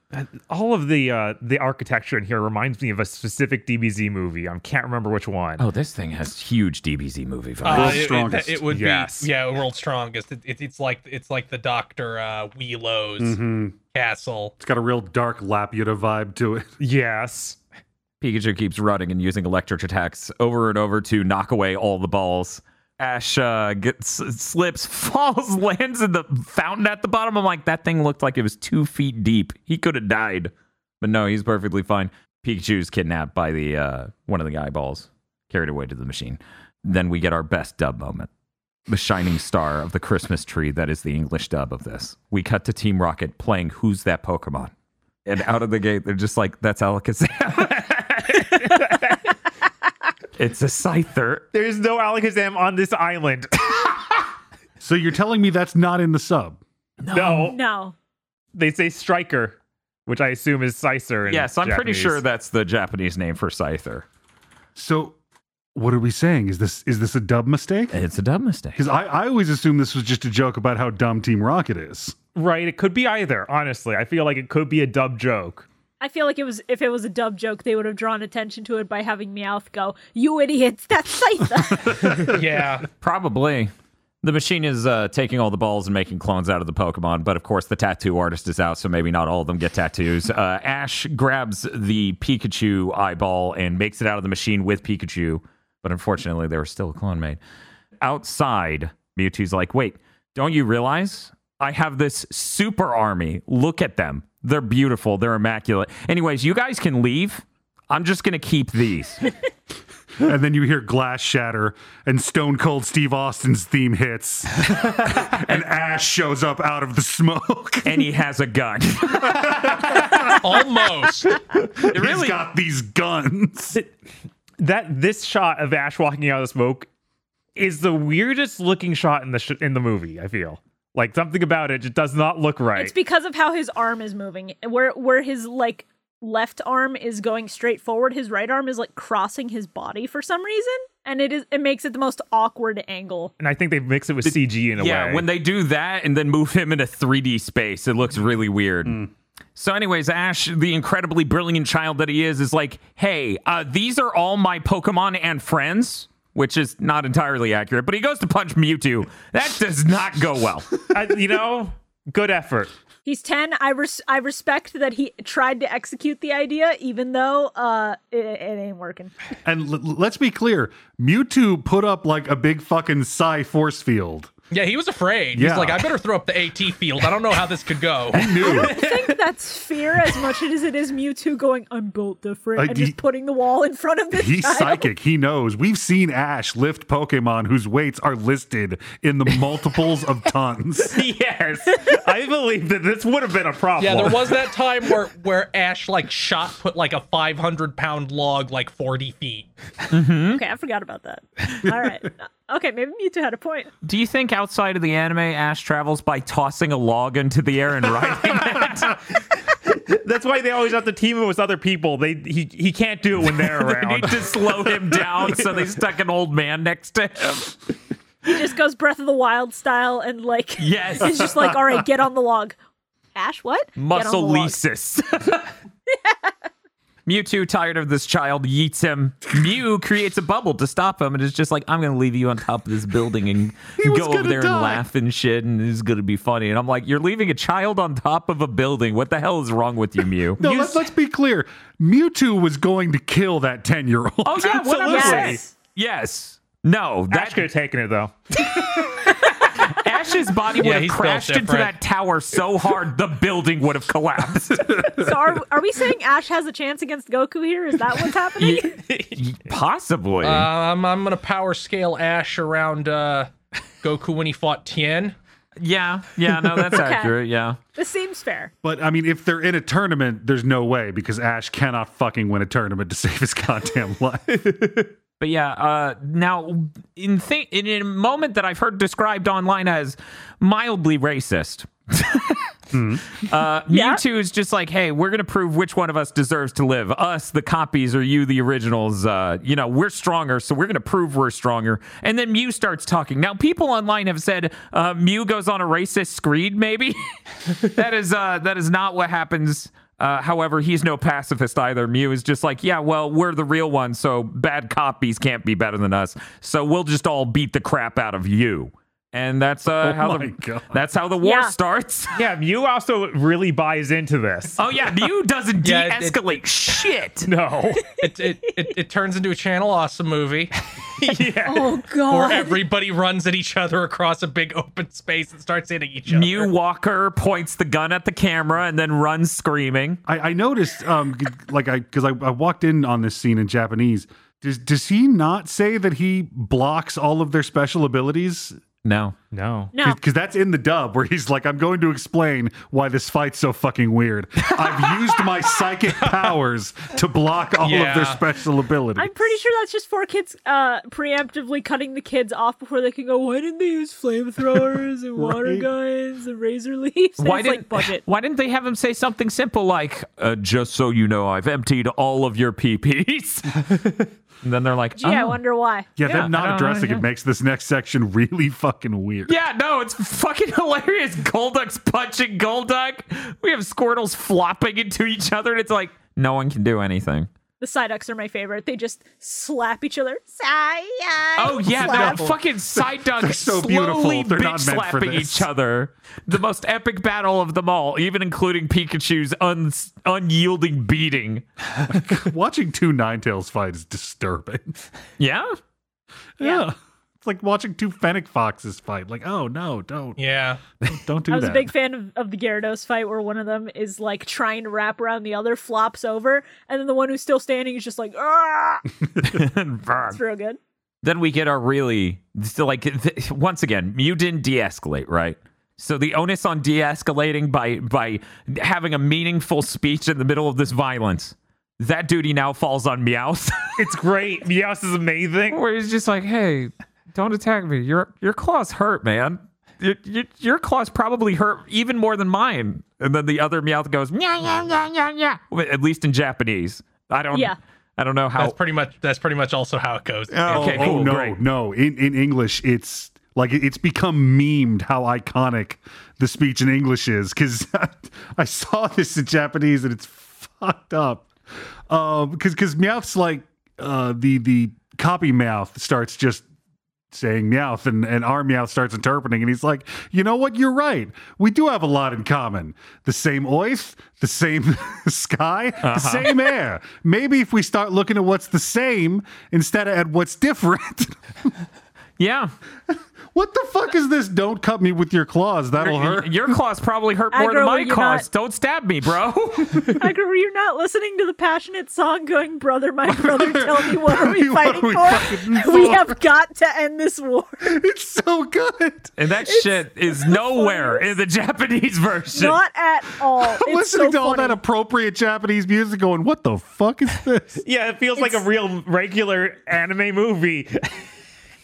All of the uh, the architecture in here reminds me of a specific DBZ movie. I can't remember which one. Oh, this thing has huge DBZ movie vibes. Uh, World's it, it, strongest. it would Yes. be yeah, world's strongest. It, it, it's like it's like the Doctor uh, Wheelo's castle. It's got a real dark Laputa vibe to it. Yes. Pikachu keeps running and using electric attacks over and over to knock away all the balls. Ash uh, gets slips, falls, lands in the fountain at the bottom. I'm like, that thing looked like it was two feet deep. He could have died, but no, he's perfectly fine. Pikachu's kidnapped by the uh, one of the eyeballs, carried away to the machine. Then we get our best dub moment, the shining star of the Christmas tree. That is the English dub of this. We cut to Team Rocket playing "Who's That Pokemon," and out of the gate, they're just like, "That's Alakazam." It's a Scyther. There's no Alakazam on this island. So you're telling me that's not in the sub? no. No. They say Striker, which I assume is Scyther. in Yes, I'm pretty sure that's the Japanese name for Scyther. So what are we saying? Is this is this a dub mistake? It's a dub mistake. Because I, I always assume this was just a joke about how dumb Team Rocket is. Right. It could be either, honestly. I feel like it could be a dub joke. I feel like it was if it was a dub joke, they would have drawn attention to it by having Meowth go, "You idiots, that's Scyther." Yeah, Probably. The machine is uh, taking all the balls and making clones out of the Pokemon, but of course the tattoo artist is out, so maybe not all of them get tattoos. Uh, Ash grabs the Pikachu eyeball and makes it out of the machine with Pikachu, but unfortunately there was still a clone made. Outside, Mewtwo's like, wait, don't you realize I have this super army? Look at them. They're beautiful. They're immaculate. Anyways, you guys can leave. I'm just gonna keep these. and then you hear glass shatter and Stone Cold Steve Austin's theme hits, and Ash shows up out of the smoke. and he has a gun. Almost. He's got these guns. that this shot of Ash walking out of the smoke is the weirdest looking shot in the sh- in the movie. I feel like something about it just does not look right. It's because of how his arm is moving. Where where his like left arm is going straight forward, his right arm is like crossing his body for some reason, and it is it makes it the most awkward angle. and I think they mix it with CG in a yeah, way. Yeah, when they do that and then move him into 3D space, it looks really weird. So, anyways, Ash, the incredibly brilliant child that he is, is like, hey, uh, these are all my Pokemon and friends, which is not entirely accurate, but he goes to punch Mewtwo. That does not go well. I- you know, good effort. He's 10. I res- I respect that he tried to execute the idea even though uh it, it ain't working. And l- let's be clear Mewtwo put up like a big fucking psi force field. Yeah, he was afraid. Yeah. He's like, I better throw up the AT field. I don't know how this could go. New. I think that's fear as much as it is Mewtwo going, I'm built different, Uh, and he- just putting the wall in front of this He's child. psychic. He knows. We've seen Ash lift Pokemon whose weights are listed in the multiples of tons. yes, I believe that this would have been a problem. Yeah, there was that time where where Ash like shot put like a 500 pound log like 40 feet. Okay, I forgot about that. All right. Okay, maybe Mewtwo had a point. Do you think outside of the anime, Ash travels by tossing a log into the air and riding it? That's why they always have to team him with other people. They he he can't do it when they're they around. need to slow him down, so they stuck an old man next to him. He just goes Breath of the Wild style and like Yes. it's just like, all right, get on the log. Ash, what? Get Muscle log. Lysis. Mewtwo, tired of this child, yeets him. Mew creates a bubble to stop him and is just like, I'm going to leave you on top of this building and go over there die. and laugh and shit, and it's going to be funny. And I'm like, You're leaving a child on top of a building. What the hell is wrong with you, Mew? No, let's, let's be clear. Mewtwo was going to kill that 10 year old. oh, yeah, Absolutely. 100%. Yes. Yes. No, Ash that could have taken it though. Ash's body would Yeah, have crashed into that tower so hard the building would have collapsed. So are, are we saying Ash has a chance against Goku here? Is that what's happening? Possibly. Um, I'm gonna power scale Ash around uh, Goku when he fought Tien. yeah, yeah, no, that's Okay. accurate. Yeah. this seems fair. But I mean, if they're in a tournament, there's no way because Ash cannot fucking win a tournament to save his goddamn life. But yeah, uh, now in thi- in a moment that I've heard described online as mildly racist, uh, Yeah. Mewtwo is just like, hey, we're gonna prove which one of us deserves to live. Us, the copies, or you, the originals. Uh, you know, we're stronger, so we're gonna prove we're stronger. And then Mew starts talking. Now, people online have said uh, Mew goes on a racist screed. Maybe that is uh, that is not what happens. Uh, however, he's no pacifist either. Mew is just like, yeah, well, we're the real ones, so bad copies can't be better than us. So we'll just all beat the crap out of you. And that's uh, Oh how the God. that's how the war Yeah. starts. Yeah, Mew also really buys into this. Oh yeah, Mew doesn't Yeah, it- de-escalate shit. No. It it, it it turns into a Channel Awesome movie yeah. Oh God. where everybody runs at each other across a big open space and starts hitting each other. Mew Walker points the gun at the camera and then runs screaming. I, I noticed, um, like I, because I, I walked in on this scene in Japanese. Does does he not say that he blocks all of their special abilities? No. No. No. Because that's in the dub where he's like, I'm going to explain why this fight's so fucking weird. I've used my psychic powers to block all of their special abilities. I'm pretty sure that's just for kids uh preemptively cutting the kids off before they can go, why didn't they use flamethrowers and water Right. guns and razor leaves? And Why didn't like budget. Why didn't they have him say something simple like, uh, "Just so you know, I've emptied all of your PPs." And then they're like, Gee, I "Oh." wonder why. yeah, Yeah, them not addressing know, it makes this next section really fucking weird. Yeah, no, it's fucking hilarious. Golduck's punching Golduck. We have Squirtles flopping into each other, and it's like no one can do anything. The Psyducks are my favorite. They just slap each other. Psy- Oh yeah, slap. no, fucking Psyduck They're so slowly beautiful. They're bitch not meant for slapping this. each other. The most epic battle of them all, even including Pikachu's un- unyielding beating. Watching two Ninetales fight is disturbing. Yeah, Yeah. It's like watching two fennec foxes fight. Like, oh no, don't Yeah. don't do that. I was that. a big fan of, of the Gyarados fight where one of them is like trying to wrap around the other, flops over, and then the one who's still standing is just like, ah! It's real good. then we get our really still like th- once again Mew didn't de-escalate right so the onus on de-escalating by by having a meaningful speech in the middle of this violence that duty now falls on Meowth It's great. Meowth is amazing. where he's just like hey don't attack me your your claws hurt man your, your, your claws probably hurt even more than mine and then the other Meowth goes yeah yeah yeah yeah yeah at least in Japanese I don't Yeah. I don't know how That's pretty much that's pretty much also how it goes. Oh, Okay, oh, no, great. no. In in English, it's like it's become memed how iconic the speech in English is. Because I saw this in Japanese and it's fucked up. Um, because because Meowth's like uh the the copy Meowth starts just saying Meowth and, and our Meowth starts interpreting and he's like, you know what, you're right. We do have a lot in common. The same oath, the same sky, the uh-huh. same air. Maybe if we start looking at what's the same instead of at what's different. yeah what the fuck is this? Don't cut me with your claws. That'll your, hurt. your claws probably hurt more Aggro, than my claws not- don't stab me bro I agree. You're not listening to the passionate song going, Brother, my brother, tell me what are we What are fighting we for? fighting We have got to end this war. It's so good. And that shit is nowhere in the Japanese version. Not at all. I'm It's listening so to all that appropriate Japanese music going, what the fuck is this? Yeah, it feels like a real regular anime movie.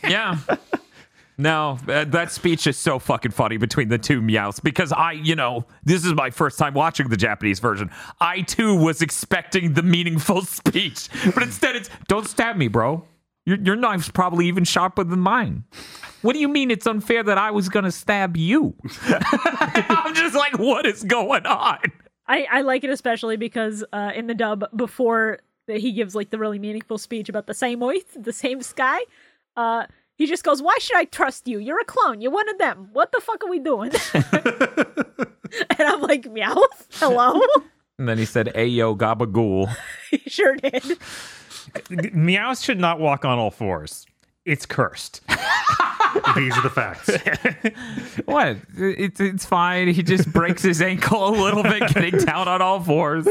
yeah. No, uh, that speech is so fucking funny between the two meows because I, you know, this is my first time watching the Japanese version. I too was expecting the meaningful speech, but instead it's don't stab me, bro. Your, your knife's probably even sharper than mine. What do you mean it's unfair that I was gonna stab you? I'm just like, what is going on? I, I like it especially because uh, in the dub before he gives like the really meaningful speech about the same earth, the same sky. Uh, he just goes, "Why should I trust you? You're a clone. You're one of them. What the fuck are we doing?" and I'm like, "Meowth, hello." And then he said, Ayo gabagool. he sure did. Meows should not walk on all fours. It's cursed. These are the facts. What? It's it's fine. He just breaks his ankle a little bit getting down on all fours.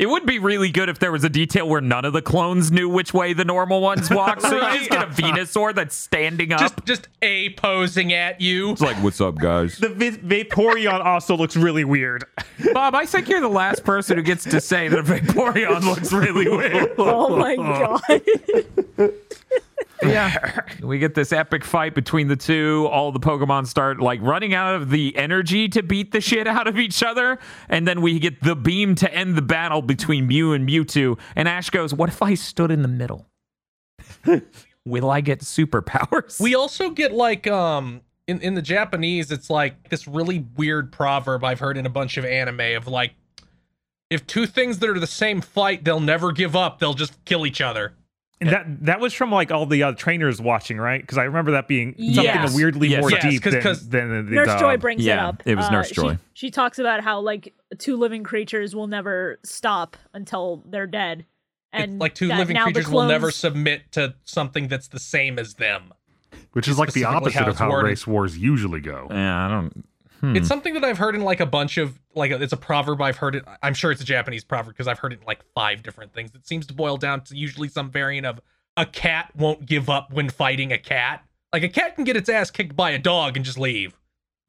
It would be really good if there was a detail where none of the clones knew which way the normal ones walk. So you just get a Venusaur that's standing up. Just just a posing at you. it's like, what's up, guys? The Vi- Vaporeon also looks really weird. Bob, I think you're the last person who gets to say that Vaporeon looks really weird. Oh my god. Yeah. We get this epic fight between the two. All the Pokemon start like running out of the energy to beat the shit out of each other. And then we get the beam to end the battle between Mew and Mewtwo. And Ash goes, What if I stood in the middle? Will I get superpowers? We also get like um in, in the Japanese, it's like this really weird proverb I've heard in a bunch of anime of like if two things that are the same fight, they'll never give up, they'll just kill each other. And that that was from like all the uh, trainers watching, right? Because I remember that being something Yes. weirdly Yes. more Yes, deep 'cause- than, 'cause than the, the Nurse dub. Joy brings it up. it was Uh, Nurse Joy. She, talks about how like two living creatures will never stop until they're dead. And It's like two living now the creatures will never submit to something that's the same as them. Which is like the opposite how of how race wars usually go. yeah, I don't. Hmm. It's something that I've heard in like a bunch of like it's a proverb I've heard it. I'm sure it's a Japanese proverb because I've heard it in like five different things. It seems to boil down to usually some variant of a cat won't give up when fighting a cat. Like a cat can get its ass kicked by a dog and just leave,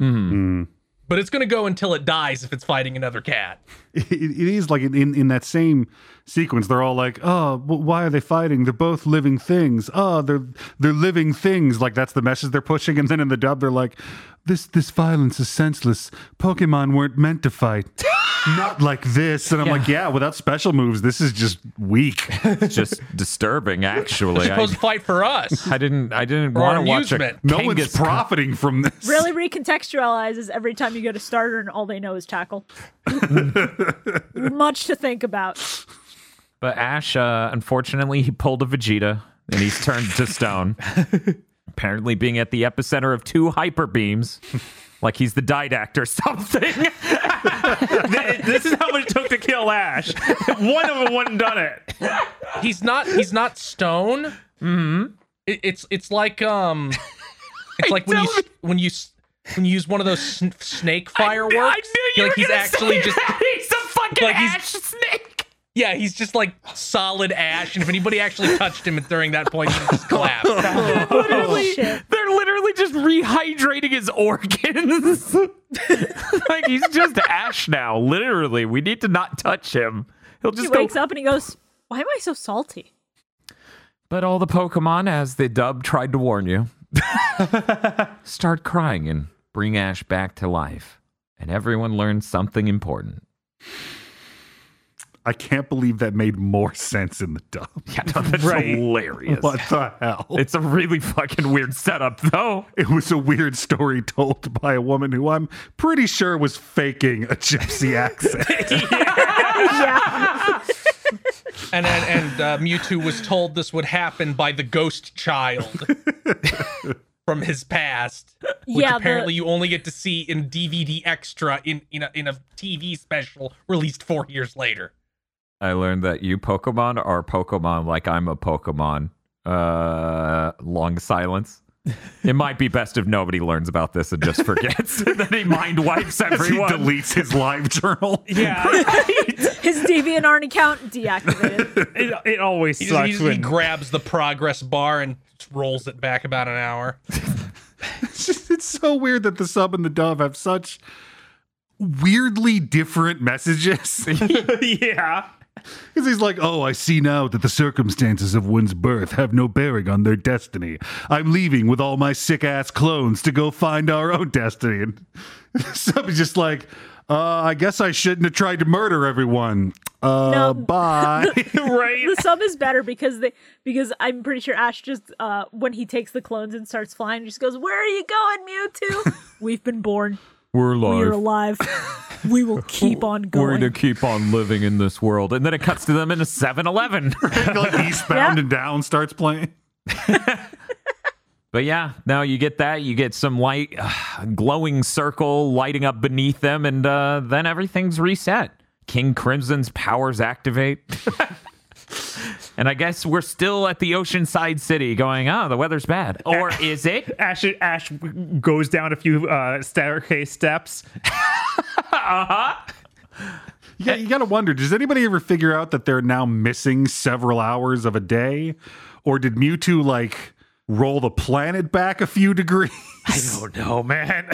Mhm. Mm. But it's gonna go until it dies if it's fighting another cat. It, it is like in, in in that same sequence. They're all like, "Oh, why are they fighting? They're both living things. Oh, they're they're living things." Like that's the message they're pushing. And then in the dub, they're like, "This this violence is senseless. Pokemon weren't meant to fight. Not like this." And I'm like, "Yeah, without special moves, this is just weak." It's just disturbing, actually. They're supposed I, to fight for us. I didn't. I didn't want to watch it. amusement. No one's profiting from this. really recontextualizes every time you go to starter and all they know is tackle. Much to think about. But Ash, uh, unfortunately, he pulled a Vegeta and he's turned to stone. Apparently, being at the epicenter of two hyper beams, like he's the Didact or something. This is how much it took to kill Ash. One of them wouldn't done it. He's not. He's not stone. Mm-hmm. It, it's it's like um, It's like when you Tell when you when you use one of those sn- snake fireworks. I knew you like were he's gonna actually say just that. he's a fucking like he's- ash snake. Yeah, he's just like solid ash, and if anybody actually touched him during that point, he just collapsed. Oh. They're literally just rehydrating his organs. like he's just ash now. Literally, we need to not touch him. He'll He just go. wakes up and he goes, Why am I so salty? But all the Pokemon, as the dub tried to warn you, start crying and bring Ash back to life, and everyone learns something important. I can't believe that made more sense in the dub. Yeah, no, that's Right. hilarious. What the hell? It's a really fucking weird setup, though. It was a weird story told by a woman who I'm pretty sure was faking a gypsy accent. yeah. And and, and uh, Mewtwo was told this would happen by the ghost child from his past, which Yeah, the- apparently you only get to see in DVD extra in in a, in a TV special released four years later. I learned that you Pokemon are Pokemon like I'm a Pokemon. Uh, long silence. It might be best if nobody learns about this and just forgets. and then he mind wipes he everyone. deletes his live journal. Yeah, His DeviantArt account deactivated. it, it always He, just, sucks he, he when grabs the progress bar and rolls it back about an hour. It's just it's so weird that the sub and the dove have such weirdly different messages. yeah. Because he's like, oh, I see now that the circumstances of one's birth have no bearing on their destiny. I'm leaving with all my sick ass clones to go find our own destiny. And sub is just like, uh, I guess I shouldn't have tried to murder everyone. Uh, No. bye. right. the sub is better because they because I'm pretty sure Ash just uh when he takes the clones and starts flying, just goes, "Where are you going, Mewtwo? We've been born. We're alive. We're alive. we will keep on going. We're going." to keep on living in this world. And then it cuts to them in a 7 Eleven. like Eastbound and Down starts playing. But yeah, now you get that. You get some light, uh, glowing circle lighting up beneath them, and uh, then everything's reset. King Crimson's powers activate. and I guess we're still at the Oceanside City going, oh, the weather's bad. Or is it? Ash Ash goes down a few uh, staircase steps. Uh huh. Yeah, you got to wonder does anybody ever figure out that they're now missing several hours of a day? Or did Mewtwo like roll the planet back a few degrees? I don't know, man.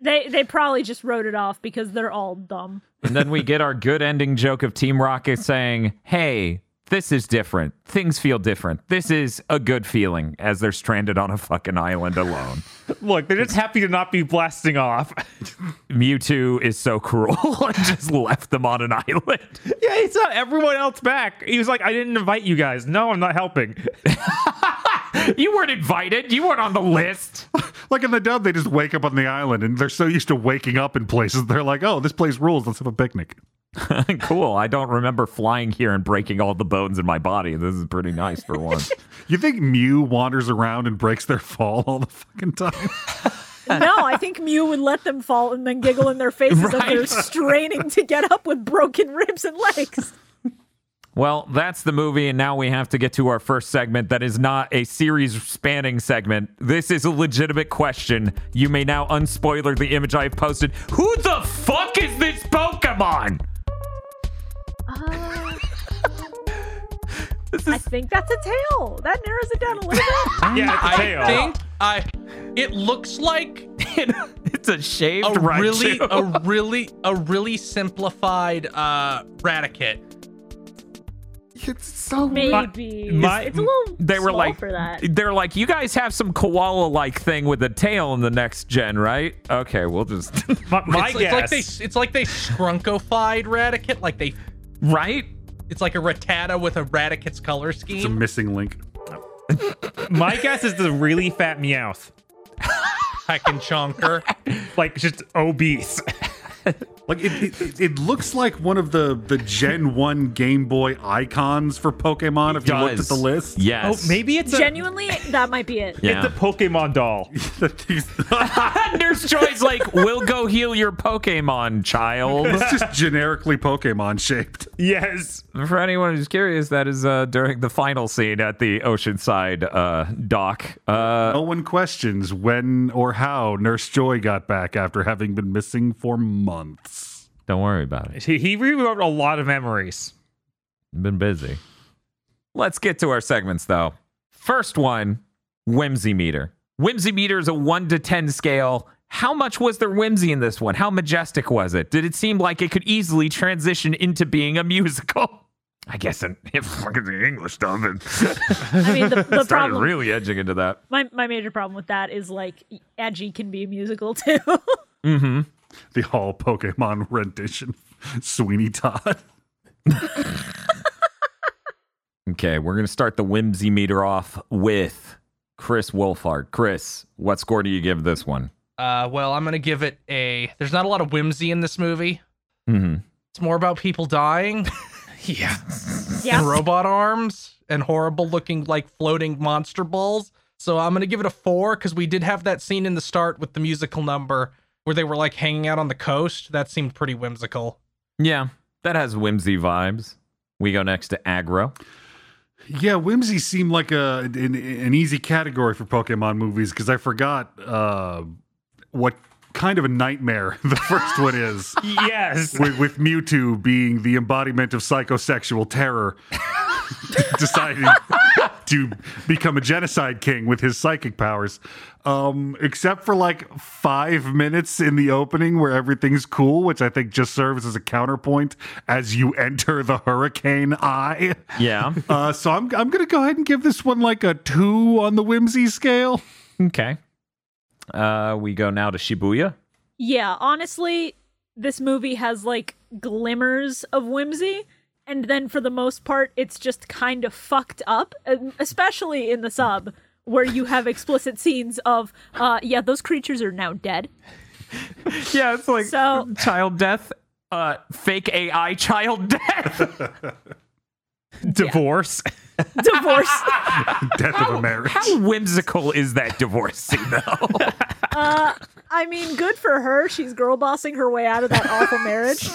They they probably just wrote it off because they're all dumb. And then we get our good ending joke of Team Rocket saying, hey, this is different. Things feel different. This is a good feeling as they're stranded on a fucking island alone. Look, they're just happy to not be blasting off. Mewtwo is so cruel and just left them on an island. yeah, he saw everyone else back. He was like, I didn't invite you guys. No, I'm not helping. You weren't invited. You weren't on the list. like in the dub, they just wake up on the island and they're so used to waking up in places. They're like, oh, this place rules. Let's have a picnic. cool. I don't remember flying here and breaking all the bones in my body. This is pretty nice for once. You think Mew wanders around and breaks their fall all the fucking time? No, I think Mew would let them fall and then giggle in their faces as they're straining to get up with broken ribs and legs. well, that's the movie, and now we have to get to our first segment that is not a series spanning segment. This is a legitimate question. You may now unspoiler the image I have posted. Who the fuck is this Pokemon? This I think that's a tail. That narrows it down a little bit. Yeah, it's a I tail. think I. It looks like it, it's a shaved a really, Raichu. a really, a really simplified uh Raticate. it's so Maybe my- it's a little. they were like for that. they're like you guys have some koala like thing with a tail in the next gen right okay we'll just My, my it's, guess. it's like they, it's like they scrunkified Raticate. Like they, right it's like a Rattata with a Raticate's color scheme. It's a missing link. my guess is the really fat Meowth. Heckin' chonker. Like just obese. Like it, it, it looks like one of the the Gen One Game Boy icons for Pokemon. If you looked at the list, yes. Oh, maybe it's a Genuinely, that might be it. Yeah. it's a Pokemon doll. Nurse Joy's like, we'll go heal your Pokemon, child. it's just generically Pokemon shaped. yes. For anyone who's curious, that is uh, during the final scene at the Oceanside uh, dock. Uh, No one questions when or how Nurse Joy got back after having been missing for months. Don't worry about it. He, he rewrote a lot of memories. Been busy. Let's get to our segments, though. First one whimsy meter. Whimsy meter is a 1 to 10 scale. How much was there whimsy in this one? How majestic was it? Did it seem like it could easily transition into being a musical? I guess in, if fucking the English stuff and I mean, the, the started problem, really edging into that. my, my major problem with that is like, edgy can be a musical too. Mm-hmm. The all Pokemon rendition, Sweeney Todd. Okay, we're gonna start the whimsy meter off with Chris Wolfhard. Chris, what score do you give this one? Uh, well, I'm gonna give it a. There's not a lot of whimsy in this movie. Mm-hmm. It's more about people dying Yeah. yeah. and robot arms and horrible looking like floating monster balls. So I'm gonna give it a four because we did have that scene in the start with the musical number where they were like hanging out on the coast. That seemed pretty whimsical. Yeah, that has whimsy vibes. We go next to aggro. Yeah, whimsy seemed like a an, an easy category for Pokemon movies because I forgot uh, what kind of a nightmare the first one is. Yes. with, with Mewtwo being the embodiment of psychosexual terror, deciding to become a genocide king with his psychic powers. Um, except for like five minutes in the opening where everything's cool, which I think just serves as a counterpoint as you enter the hurricane eye. Yeah. Uh, so I'm I'm gonna go ahead and give this one like a two on the whimsy scale. okay. Uh, we go now to Shibuya. Yeah, honestly, this movie has like glimmers of whimsy, and then for the most part, it's just kind of fucked up, um, especially in the sub where you have explicit scenes of, uh, yeah, those creatures are now dead. Yeah, it's like So- child death. Uh, fake AI child death. Divorce. Divorce. Death of a marriage. How whimsical is that divorce scene, though? uh, I mean, good for her. She's girl bossing her way out of that awful marriage.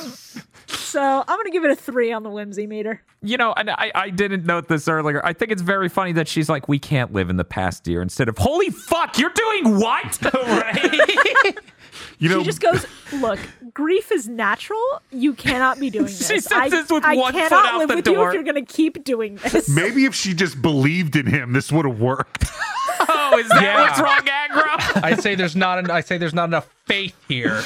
So I'm gonna give it a three on the whimsy meter. you know, and I, I didn't note this earlier. I think it's very funny that she's like, "We can't live in the past, dear." Instead of, "Holy fuck, you're doing what?" right? You know, She just goes, "Look, grief is natural. You cannot be doing this. She says I, this with I one foot cannot out live the with door." you if you're gonna keep doing this." maybe if she just believed in him, this would have worked. oh, is that Yeah. what's wrong, aggro? I say there's not. An, I say there's not enough faith here.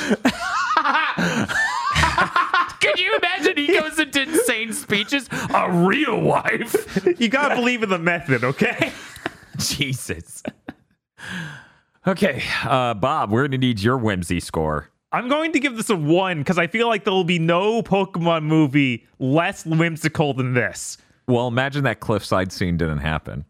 Could you imagine he goes into insane speeches? A real wife. you gotta believe in the method, okay? Jesus. Okay, uh, Bob, we're gonna need your whimsy score. I'm going to give this a one because I feel like there will be no Pokemon movie less whimsical than this. Well, imagine that cliffside scene didn't happen.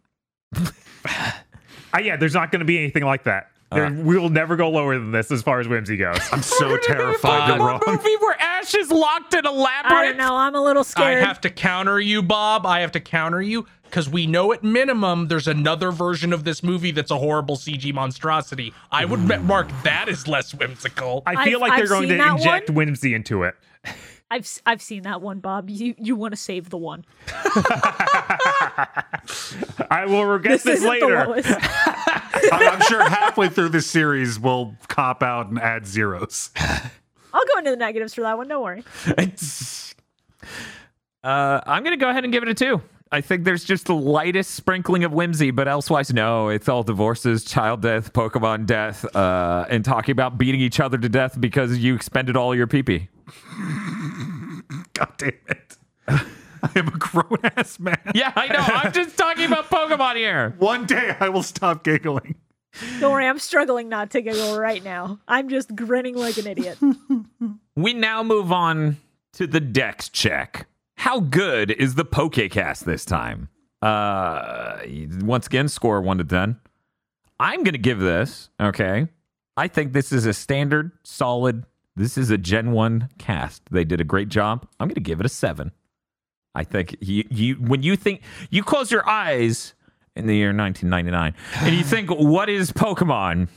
Uh, yeah, there's not going to be anything like that. There, Uh. we will never go lower than this as far as whimsy goes. I'm so terrified you're a wrong. movie where Ash is locked in a I don't know. I'm a little scared. I have to counter you, Bob. I have to counter you because we know at minimum there's another version of this movie that's a horrible CG monstrosity. I would ma- mark that as less whimsical. I feel I've- like they're I've going to inject one. whimsy into it. I've s- I've seen that one, Bob. You you want to save the one. I will regret This this, isn't the later. lowest. I- I'm sure halfway through this series we'll cop out and add zeros. I'll go into the negatives for that one. Don't worry. uh, I'm gonna go ahead and give it a two. I think there's just the lightest sprinkling of whimsy, but elsewise, no. It's all divorces, child death, Pokemon death, uh, and talking about beating each other to death because you expended all your pee pee. God damn it. I am a grown ass man. Yeah, I know. I'm just talking about Pokemon here. One day I will stop giggling. Don't worry. I'm struggling not to giggle right now. I'm just grinning like an idiot. We now move on to the Dex check. How good is the Pokecast this time? Uh, once again, score one to ten. I'm gonna give this. Okay, I think this is a standard, solid This is a Gen 1 cast. They did a great job. I'm going to give it a 7. I think you, you when you think you close your eyes in the year 1999 and you think what is Pokemon?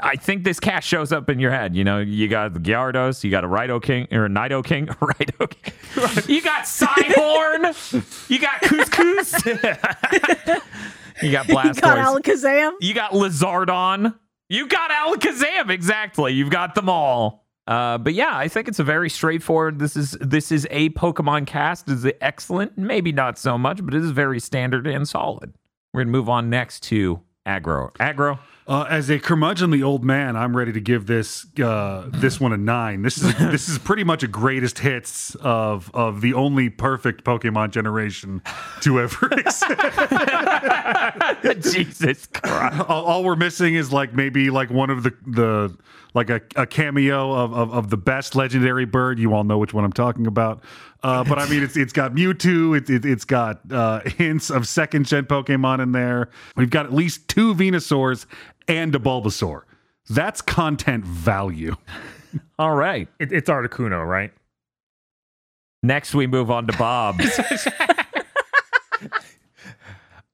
I think this cast shows up in your head. You know, you got the Gyarados, you got a Rhino King or a Nido King, Rhino King. You got Cyborn, you got Couscous, you got Blastoise, You got Alakazam. you got Lizardon. You got Alakazam. Exactly. You've got them all. Uh, but yeah, I think it's a very straightforward. This is this is a Pokemon cast. Is it excellent? Maybe not so much, but it is very standard and solid. We're gonna move on next to Aggro. Aggro. Uh, as a curmudgeonly old man, I'm ready to give this uh, this one a nine. This is this is pretty much a greatest hits of of the only perfect Pokemon generation to ever exist. Jesus Christ. all, all we're missing is like maybe like one of the the like a, a cameo of, of of the best legendary bird. You all know which one I'm talking about. Uh, but I mean, it's it's got Mewtwo. It, it, it's got uh, hints of second gen Pokemon in there. We've got at least two Venusaurs and a Bulbasaur. That's content value. All right. It, it's Articuno, right? Next, we move on to Bob.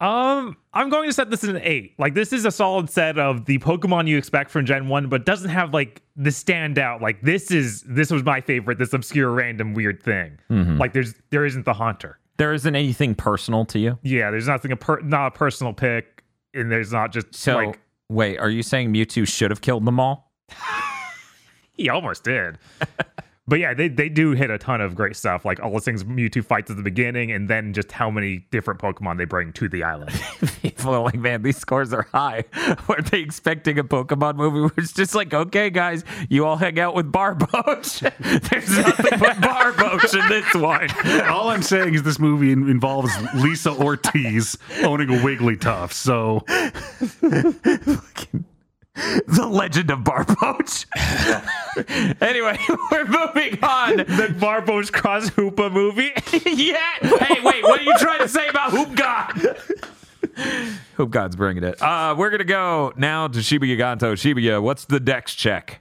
Um, I'm going to set this at an eight. Like this is a solid set of the Pokemon you expect from Gen One, but doesn't have like the standout. Like this is this was my favorite. This obscure, random, weird thing. Like there's there isn't the Haunter. there isn't anything personal to you. Yeah, there's nothing a per, not a personal pick, and there's not just So like wait, are you saying Mewtwo should have killed them all? he almost did. but yeah, they they do hit a ton of great stuff. Like all the things Mewtwo fights at the beginning, and then just how many different Pokemon they bring to the island. People are like, man, these scores are high. Were they expecting a Pokemon movie where it's just like, okay, guys, you all hang out with Barboach? There's nothing but Barboach in this one. All I'm saying is this movie in- involves Lisa Ortiz owning a Wigglytuff. So The legend of Barboach. anyway, we're moving on. the Barbo's Cross Hoopa movie. yeah. Hey, wait, what are you trying to say about Hoop God? Hoop God's bringing it. Uh, we're going to go now to Shibuya Ganto. Shibuya, what's the dex check?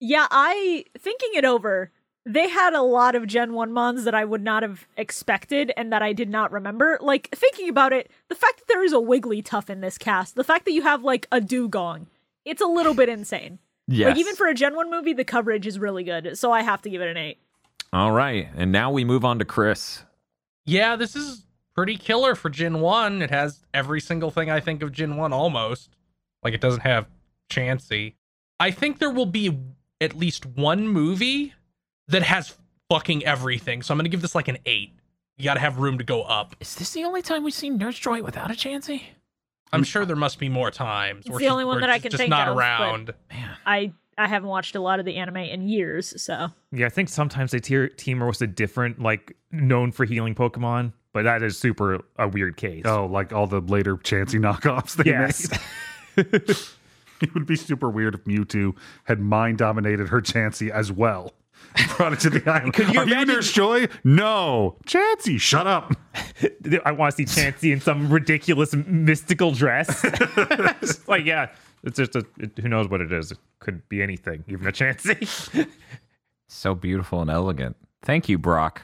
Yeah, I thinking it over. They had a lot of Gen 1 mons that I would not have expected and that I did not remember. Like, thinking about it, the fact that there is a Wigglytuff in this cast, the fact that you have, like, a Dewgong, it's a little bit insane. Yes. Like, even for a Gen 1 movie, the coverage is really good, so I have to give it an 8. All right. And now we move on to Chris. Yeah, this is pretty killer for Gen 1. It has every single thing I think of Gen 1 almost. Like it doesn't have Chansey. I think there will be at least one movie that has fucking everything. So I'm going to give this like an 8. You got to have room to go up. Is this the only time we've seen Nurse Joy without a Chansey? I'm mm. sure there must be more times. It's where the she's- only one that I can just think not of, but- around. Man. I I haven't watched a lot of the anime in years, so Yeah, I think sometimes they tear, team her with a different, like, known for healing Pokemon, but that is super a weird case. oh, like all the later Chansey knockoffs they yes. made. It would be super weird if Mewtwo had mind dominated her Chansey as well. Brought it to the island. Could you Are you imagine- Nurse Joy? No. Chansey, shut up. I want to see Chansey in some ridiculous mystical dress. like, yeah, it's just a, it, who knows what it is. It could be anything, even a Chansey. So beautiful and elegant. Thank you, Brock.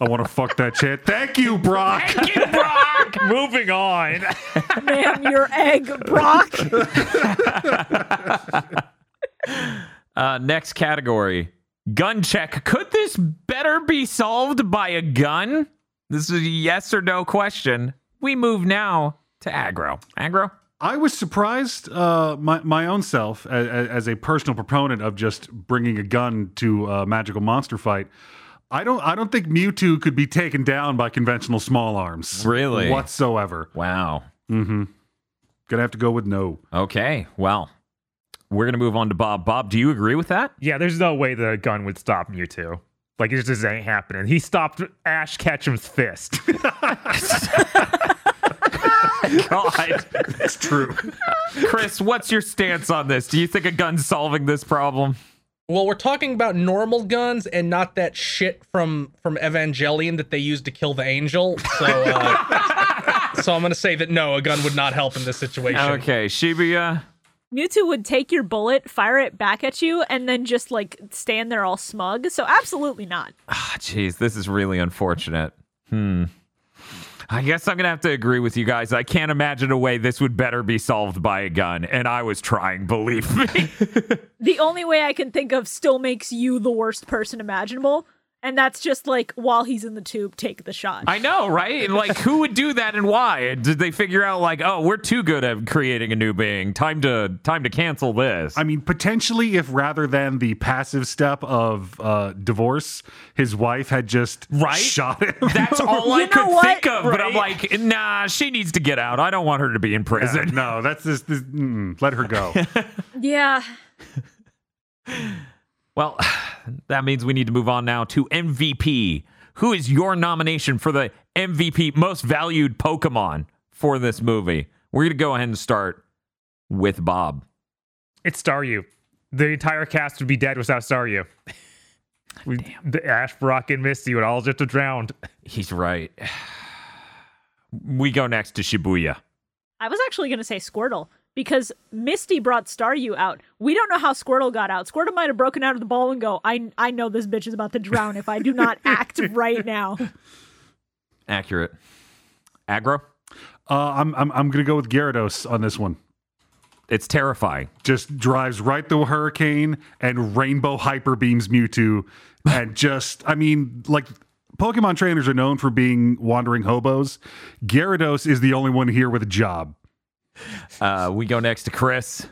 I want to fuck that chant. Thank you, Brock. Thank you, Brock. Moving on. ma'am, your egg, Brock. Uh, next category gun check. Could this better be solved by a gun? This is a yes or no question. We move now to aggro. Aggro? I was surprised, uh, my my own self, as, as a personal proponent of just bringing a gun to a magical monster fight. I don't I don't think Mewtwo could be taken down by conventional small arms, Really? whatsoever. Wow. Mm-hmm. Gonna have to go with no. Okay. Well, we're going to move on to Bob. Bob, do you agree with that? Yeah, there's no way the gun would stop Mewtwo. Like, it just ain't happening. He stopped Ash Ketchum's fist. God. It's true. Chris, what's your stance on this? Do you think a gun's solving this problem? Well, we're talking about normal guns and not that shit from from Evangelion that they used to kill the angel. So, uh, so I'm gonna say that no, a gun would not help in this situation. Okay, Shibuya, Mewtwo would take your bullet, fire it back at you, and then just like stand there all smug. So absolutely not. Ah, Jeez, this is really unfortunate. Hmm. I guess I'm gonna have to agree with you guys. I can't imagine a way this would better be solved by a gun, and I was trying. Believe me. The only way I can think of still makes you the worst person imaginable. And that's just like while he's in the tube, take the shot. I know, right? Like, who would do that, and why? Did they figure out like, oh, we're too good at creating a new being? Time to time to cancel this. I mean, potentially, if rather than the passive step of uh, divorce, his wife had just Right? shot him. That's all I know could what? think of. But I'm like, nah, she needs to get out. I don't want her to be in prison. no, that's this. this mm, let her go. yeah. Well, that means we need to move on now to MVP. Who is your nomination for the MVP, most valued Pokemon for this movie? We're going to go ahead and start with Bob. It's Staryu. The entire cast would be dead without Staryu. We, the Ash, Brock, and Misty would all just have drowned. He's right. We go next to Shibuya. I was actually going to say Squirtle because Misty brought Staryu out. We don't know how Squirtle got out. Squirtle might have broken out of the ball and go, I, I know this bitch is about to drown if I do not act right now. Accurate. Aggro? Uh, I'm I'm I'm gonna go with Gyarados on this one. It's terrifying. Just drives right through a hurricane and rainbow hyper beams Mewtwo, and just I mean like. Pokemon trainers are known for being wandering hobos. Gyarados is the only one here with a job. Uh, we go next to Chris.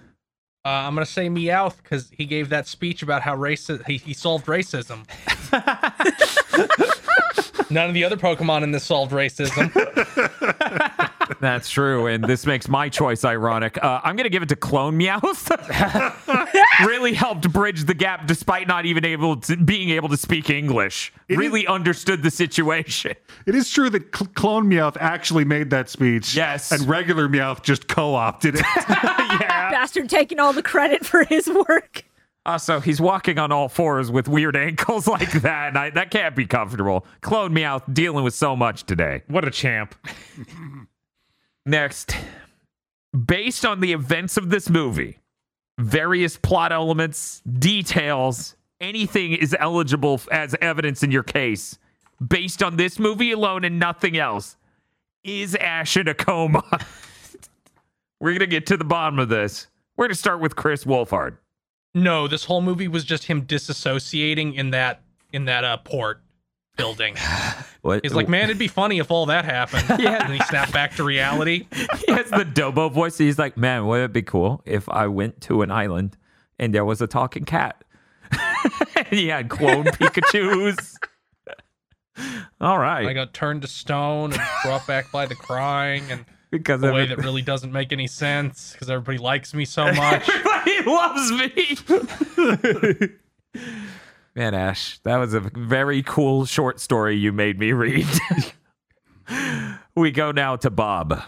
Uh, I'm gonna say Meowth because he gave that speech about how racist he, he solved racism. None of the other Pokemon in this solved racism. That's true, and this makes my choice ironic. Uh, I'm going to give it to Clone Meowth. really helped bridge the gap, despite not even able to being able to speak English. really understood the situation. It is true that Cl- Clone Meowth actually made that speech. Yes. And regular Meowth just co opted it. Yeah, bastard taking all the credit for his work. Also, he's walking on all fours with weird ankles like that. And I, that can't be comfortable. Clone Meowth dealing with so much today. What a champ. Next, based on the events of this movie, various plot elements, details, anything is eligible as evidence in your case. Based on this movie alone and nothing else, is Ash in a coma? We're gonna get to the bottom of this. We're gonna start with Chris Wolfhard. no, this whole movie was just him disassociating in that in that uh, port building. What? He's like, man, it'd be funny if all that happened. yeah. And he snapped back to reality. he has the Dobo voice. He's like, man, would it be cool if I went to an island and there was a talking cat? and he had clone Pikachu's. All right. I got turned to stone and brought back by the crying and because a way that really doesn't make any sense because everybody likes me so much. everybody loves me. Man, Ash, that was a very cool short story you made me read. we go now to Bob.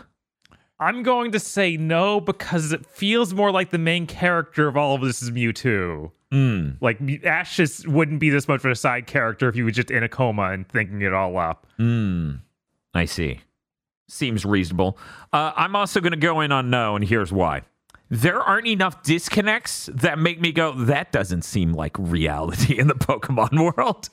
I'm going to say no because it feels more like the main character of all of this is Mewtwo. Mm, Like Ash just wouldn't be this much of a side character if he was just in a coma and thinking it all up. mm, I see. Seems reasonable. Uh, I'm also going to go in on no, and here's why. There aren't enough disconnects that make me go, that doesn't seem like reality in the Pokemon world.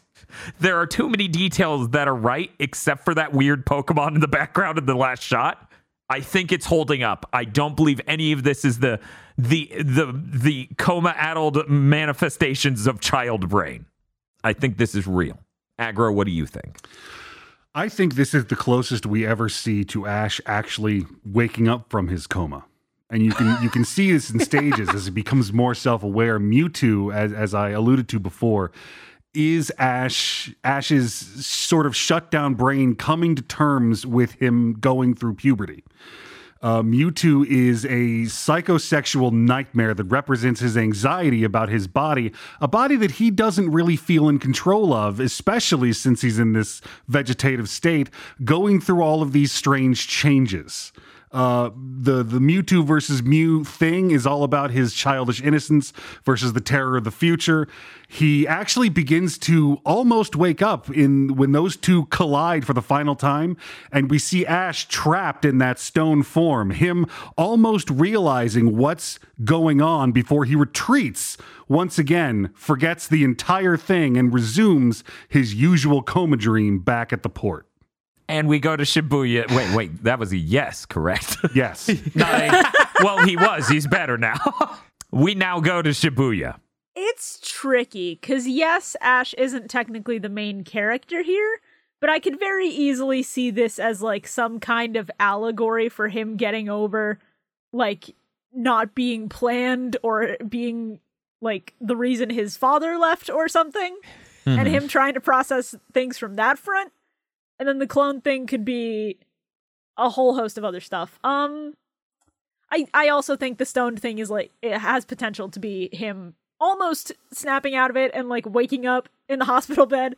There are too many details that are right, except for that weird Pokemon in the background in the last shot. I think it's holding up. I don't believe any of this is the the the the coma addled manifestations of child brain. I think this is real. Aggro, what do you think? I think this is the closest we ever see to Ash actually waking up from his coma. And you can you can see this in stages as he becomes more self-aware. Mewtwo, as as I alluded to before, is Ash Ash's sort of shut down brain coming to terms with him going through puberty. Uh, Mewtwo is a psychosexual nightmare that represents his anxiety about his body, a body that he doesn't really feel in control of, especially since he's in this vegetative state, going through all of these strange changes. Uh, the the Mewtwo versus Mew thing is all about his childish innocence versus the terror of the future. He actually begins to almost wake up in when those two collide for the final time, and we see Ash trapped in that stone form. Him almost realizing what's going on before he retreats once again, forgets the entire thing, and resumes his usual coma dream back at the port. And we go to Shibuya. Wait, wait, that was a yes, correct? Yes. Not a, well, he was. He's better now. we now go to Shibuya. It's tricky because yes, Ash isn't technically the main character here, but I could very easily see this as like some kind of allegory for him getting over like not being planned or being like the reason his father left or something and hmm. him trying to process things from that front. And then the clone thing could be a whole host of other stuff. Um I I also think the stoned thing is like it has potential to be him almost snapping out of it and like waking up in the hospital bed.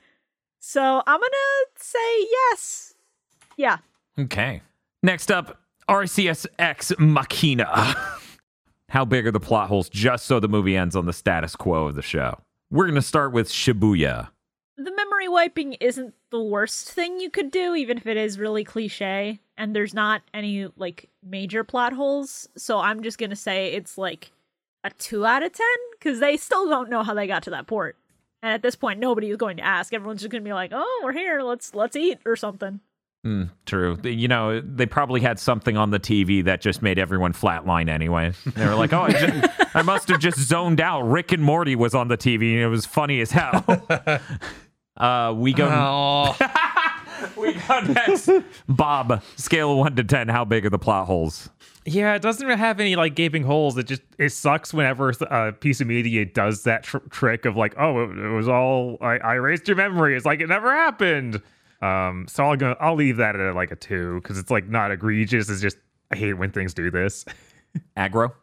So I'm gonna say yes. Yeah. Okay. Next up, Arceus Ex Machina. How big are the plot holes just so the movie ends on the status quo of the show? We're going to start with Shibuya. The memory wiping isn't the worst thing you could do, even if it is really cliche, and there's not any like major plot holes. So I'm just gonna say it's like a two out of ten because they still don't know how they got to that port. And at this point, nobody is going to ask. Everyone's just gonna be like, "Oh, we're here. Let's let's eat or something." Mm, true. You know, they probably had something on the TV that just made everyone flatline anyway. They were like, oh, I, just, I must have just zoned out. Rick and Morty was on the TV and it was funny as hell. Uh, we go. Oh, We go next. Bob, scale of one to ten. How big are the plot holes? Yeah, it doesn't have any like gaping holes. It just it sucks whenever a piece of media does that tr- trick of like, oh, it, it was all I, I erased your memory. It's like it never happened. Um, so I'll go. I'll leave that at like a two because it's like not egregious. It's just I hate when things do this. Aggro.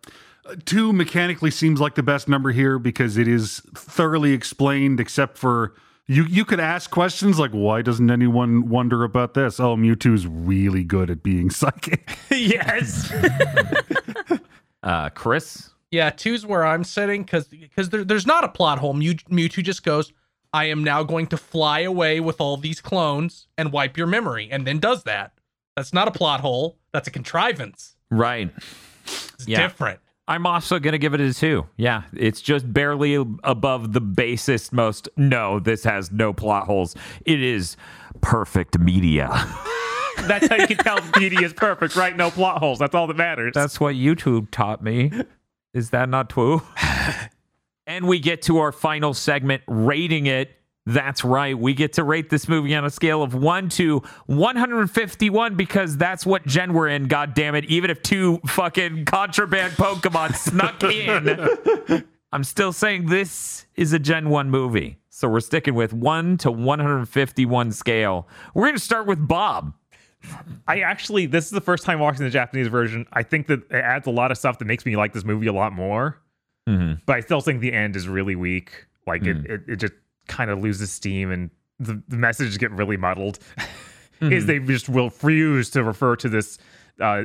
Two mechanically seems like the best number here because it is thoroughly explained, except for you. You could ask questions like, "Why doesn't anyone wonder about this?" Oh, Mewtwo's really good at being psychic. yes. Uh, Chris. yeah. Two's where I'm sitting because because there, there's not a plot hole. Mew, Mewtwo just goes, "I am now going to fly away with all these clones and wipe your memory," and then does that. That's not a plot hole. That's a contrivance. Right. It's Yeah. different. I'm also going to give it a two. Yeah, it's just barely above the basest most. No, this has no plot holes. It is perfect media. That's how you can tell media is perfect, right? No plot holes. That's all that matters. That's what YouTube taught me. Is that not true? and we get to our final segment, rating it. That's right. We get to rate this movie on a scale of 1 to 151 because that's what gen we're in, god damn it. Even if two fucking contraband Pokemon snuck in, I'm still saying this is a Gen 1 movie. So we're sticking with 1 to 151 scale. We're going to start with Bob. I actually, this is the first time watching the Japanese version. I think that it adds a lot of stuff that makes me like this movie a lot more. Mhm. But I still think the end is really weak. Like it, it, it just kind of loses steam and the, the messages get really muddled. Is they just will refuse to refer to this uh,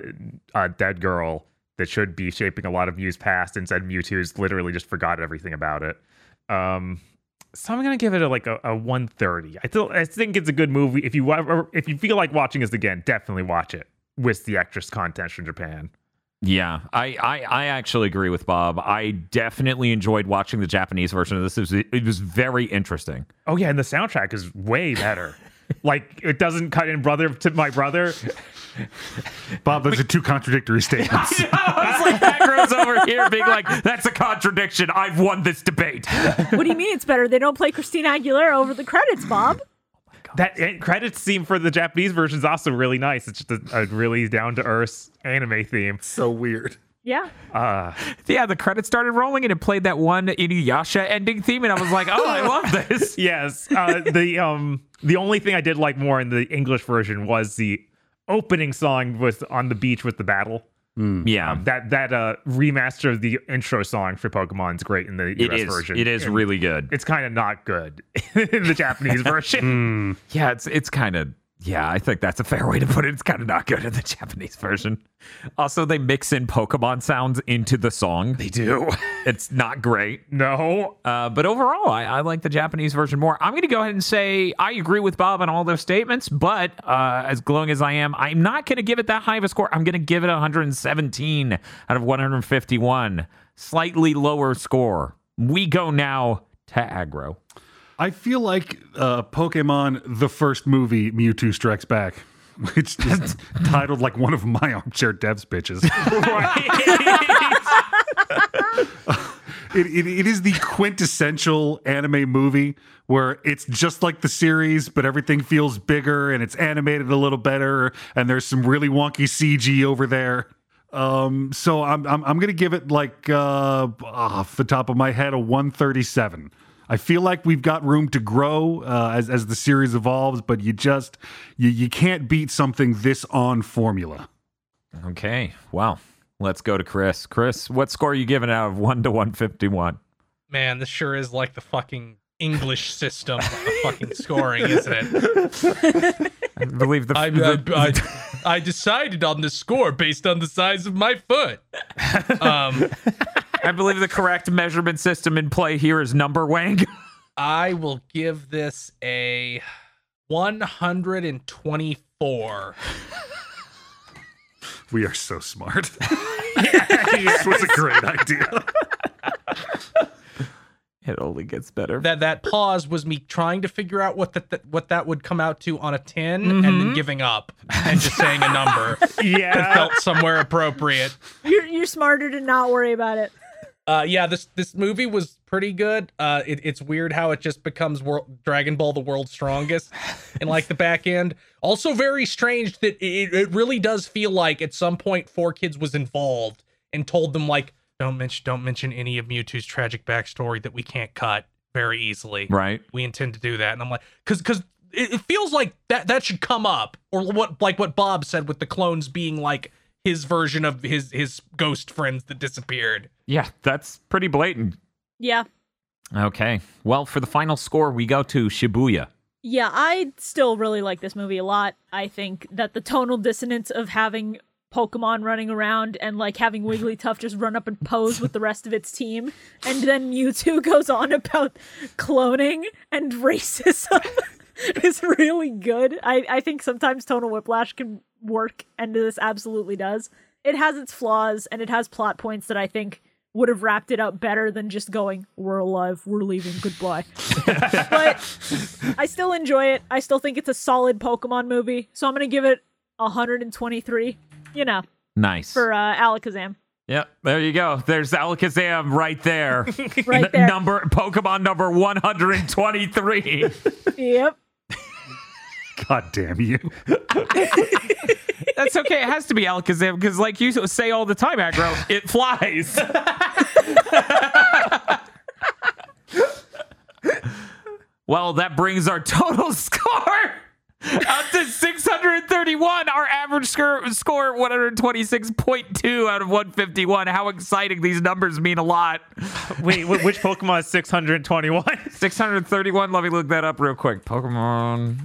uh, dead girl that should be shaping a lot of Mew's past. Instead, Mewtwo's literally just forgot everything about it. Um, so I'm gonna give it a, like a, a 130. I still I think it's a good movie. If you if you feel like watching this again, definitely watch it with the extras content from Japan. Yeah, I, I, I actually agree with Bob. I definitely enjoyed watching the Japanese version of this. It was, it was very interesting. Oh yeah, and the soundtrack is way better. like it doesn't cut in brother to my brother. Bob, those are two contradictory statements. it's like Aggro's over here being like, that's a contradiction. I've won this debate. what do you mean it's better? They don't play Christina Aguilera over the credits, Bob. That end credits theme for the Japanese version is also really nice. It's just a, a really down to earth anime theme. so weird. Yeah. Uh, Yeah, the credits started rolling and it played that one Inuyasha ending theme, and I was like, oh, I love this. yes. Uh, the um the only thing I did like more in the English version was the opening song with on the beach with the battle. Mm. Yeah, um, That that uh remaster of the intro song for Pokemon is great in the it US is. version. It is And really good. It's kind of not good in the Japanese version. Mm. Yeah, it's it's kind of Yeah, I think that's a fair way to put it. It's kind of not good in the Japanese version. Also, they mix in Pokemon sounds into the song. They do. It's not great. No. Uh, but overall, I, I like the Japanese version more. I'm going to go ahead and say I agree with Bob on all those statements, but uh, as glowing as I am, I'm not going to give it that high of a score. I'm going to give it 117 out of 151. Slightly lower score. We go now to aggro. I feel like uh, Pokemon, the first movie, Mewtwo Strikes Back. which is titled like one of my armchair devs bitches. It, it, it is the quintessential anime movie where it's just like the series, but everything feels bigger and it's animated a little better, and there's some really wonky CG over there. Um, so I'm I'm, I'm gonna give it like uh, off the top of my head a 137. I feel like we've got room to grow uh, as as the series evolves, but you just you you can't beat something this on formula. Okay. Well, let's go to Chris. Chris, what score are you giving out of 1 to 151? Man, this sure is like the fucking English system of fucking scoring, isn't it? I believe the, I, the- I, I, I decided on the score based on the size of my foot. Um, I believe the correct measurement system in play here is number wang. I will give this a 124. We are so smart. this was a great idea. It only gets better. That that pause was me trying to figure out what that that- what that would come out to on a 10 and then mm-hmm. giving up and just saying a number Yeah. that Yeah. felt somewhere appropriate. You're you're smarter to not worry about it. Uh, yeah, this this movie was pretty good. Uh, it, it's weird how it just becomes world, Dragon Ball: The World's Strongest, in like the back end. Also, very strange that it, it really does feel like at some point 4Kids was involved and told them like, don't mention don't mention any of Mewtwo's tragic backstory that we can't cut very easily. right. We intend to do that, and I'm like, because because it, it feels like that that should come up, or what like what Bob said with the clones being like his version of his his ghost friends that disappeared. Yeah, that's pretty blatant. Yeah. Okay. Well, for the final score, we go to Shibuya. Yeah, I still really like this movie a lot. I think that the tonal dissonance of having Pokemon running around and like having Wigglytuff just run up and pose with the rest of its team, and then Mewtwo goes on about cloning and racism is really good. I, I think sometimes tonal whiplash can work, and this absolutely does. It has its flaws and it has plot points that I think would have wrapped it up better than just going, We're alive, we're leaving, goodbye. but I still enjoy it. I still think it's a solid Pokemon movie. So I'm going to give it 123, you know, Nice. for uh, Alakazam. Yep, there you go. There's Alakazam right there. Right N- there. number Pokemon number 123. Yep. God damn you. That's okay. It has to be Alakazam because, like you say all the time, Aggro, it flies. well, that brings our total score up to 631. Our average score, score 126.2 out of 151. How exciting. These numbers mean a lot. Wait, which Pokemon is 621? 631. Let me look that up real quick. Pokemon.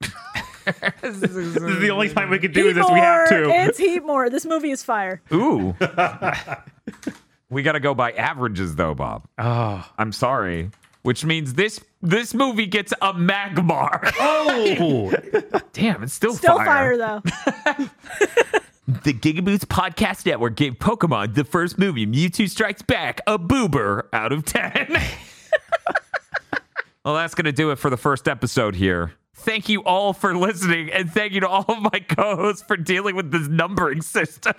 this is the only time we can do Heat this. We have more. to. It's Heatmor. This movie is fire. Ooh. we got to go by averages, though, Bob. Oh. I'm sorry. Which means this this movie gets a Magmar. Oh, Damn, it's still, fire. Still fire, though. The Gigaboots Podcast Network gave Pokemon the first movie, Mewtwo Strikes Back, a boober out of 10. well, that's going to do it for the first episode here. Thank you all for listening, and thank you to all of my co hosts for dealing with this numbering system.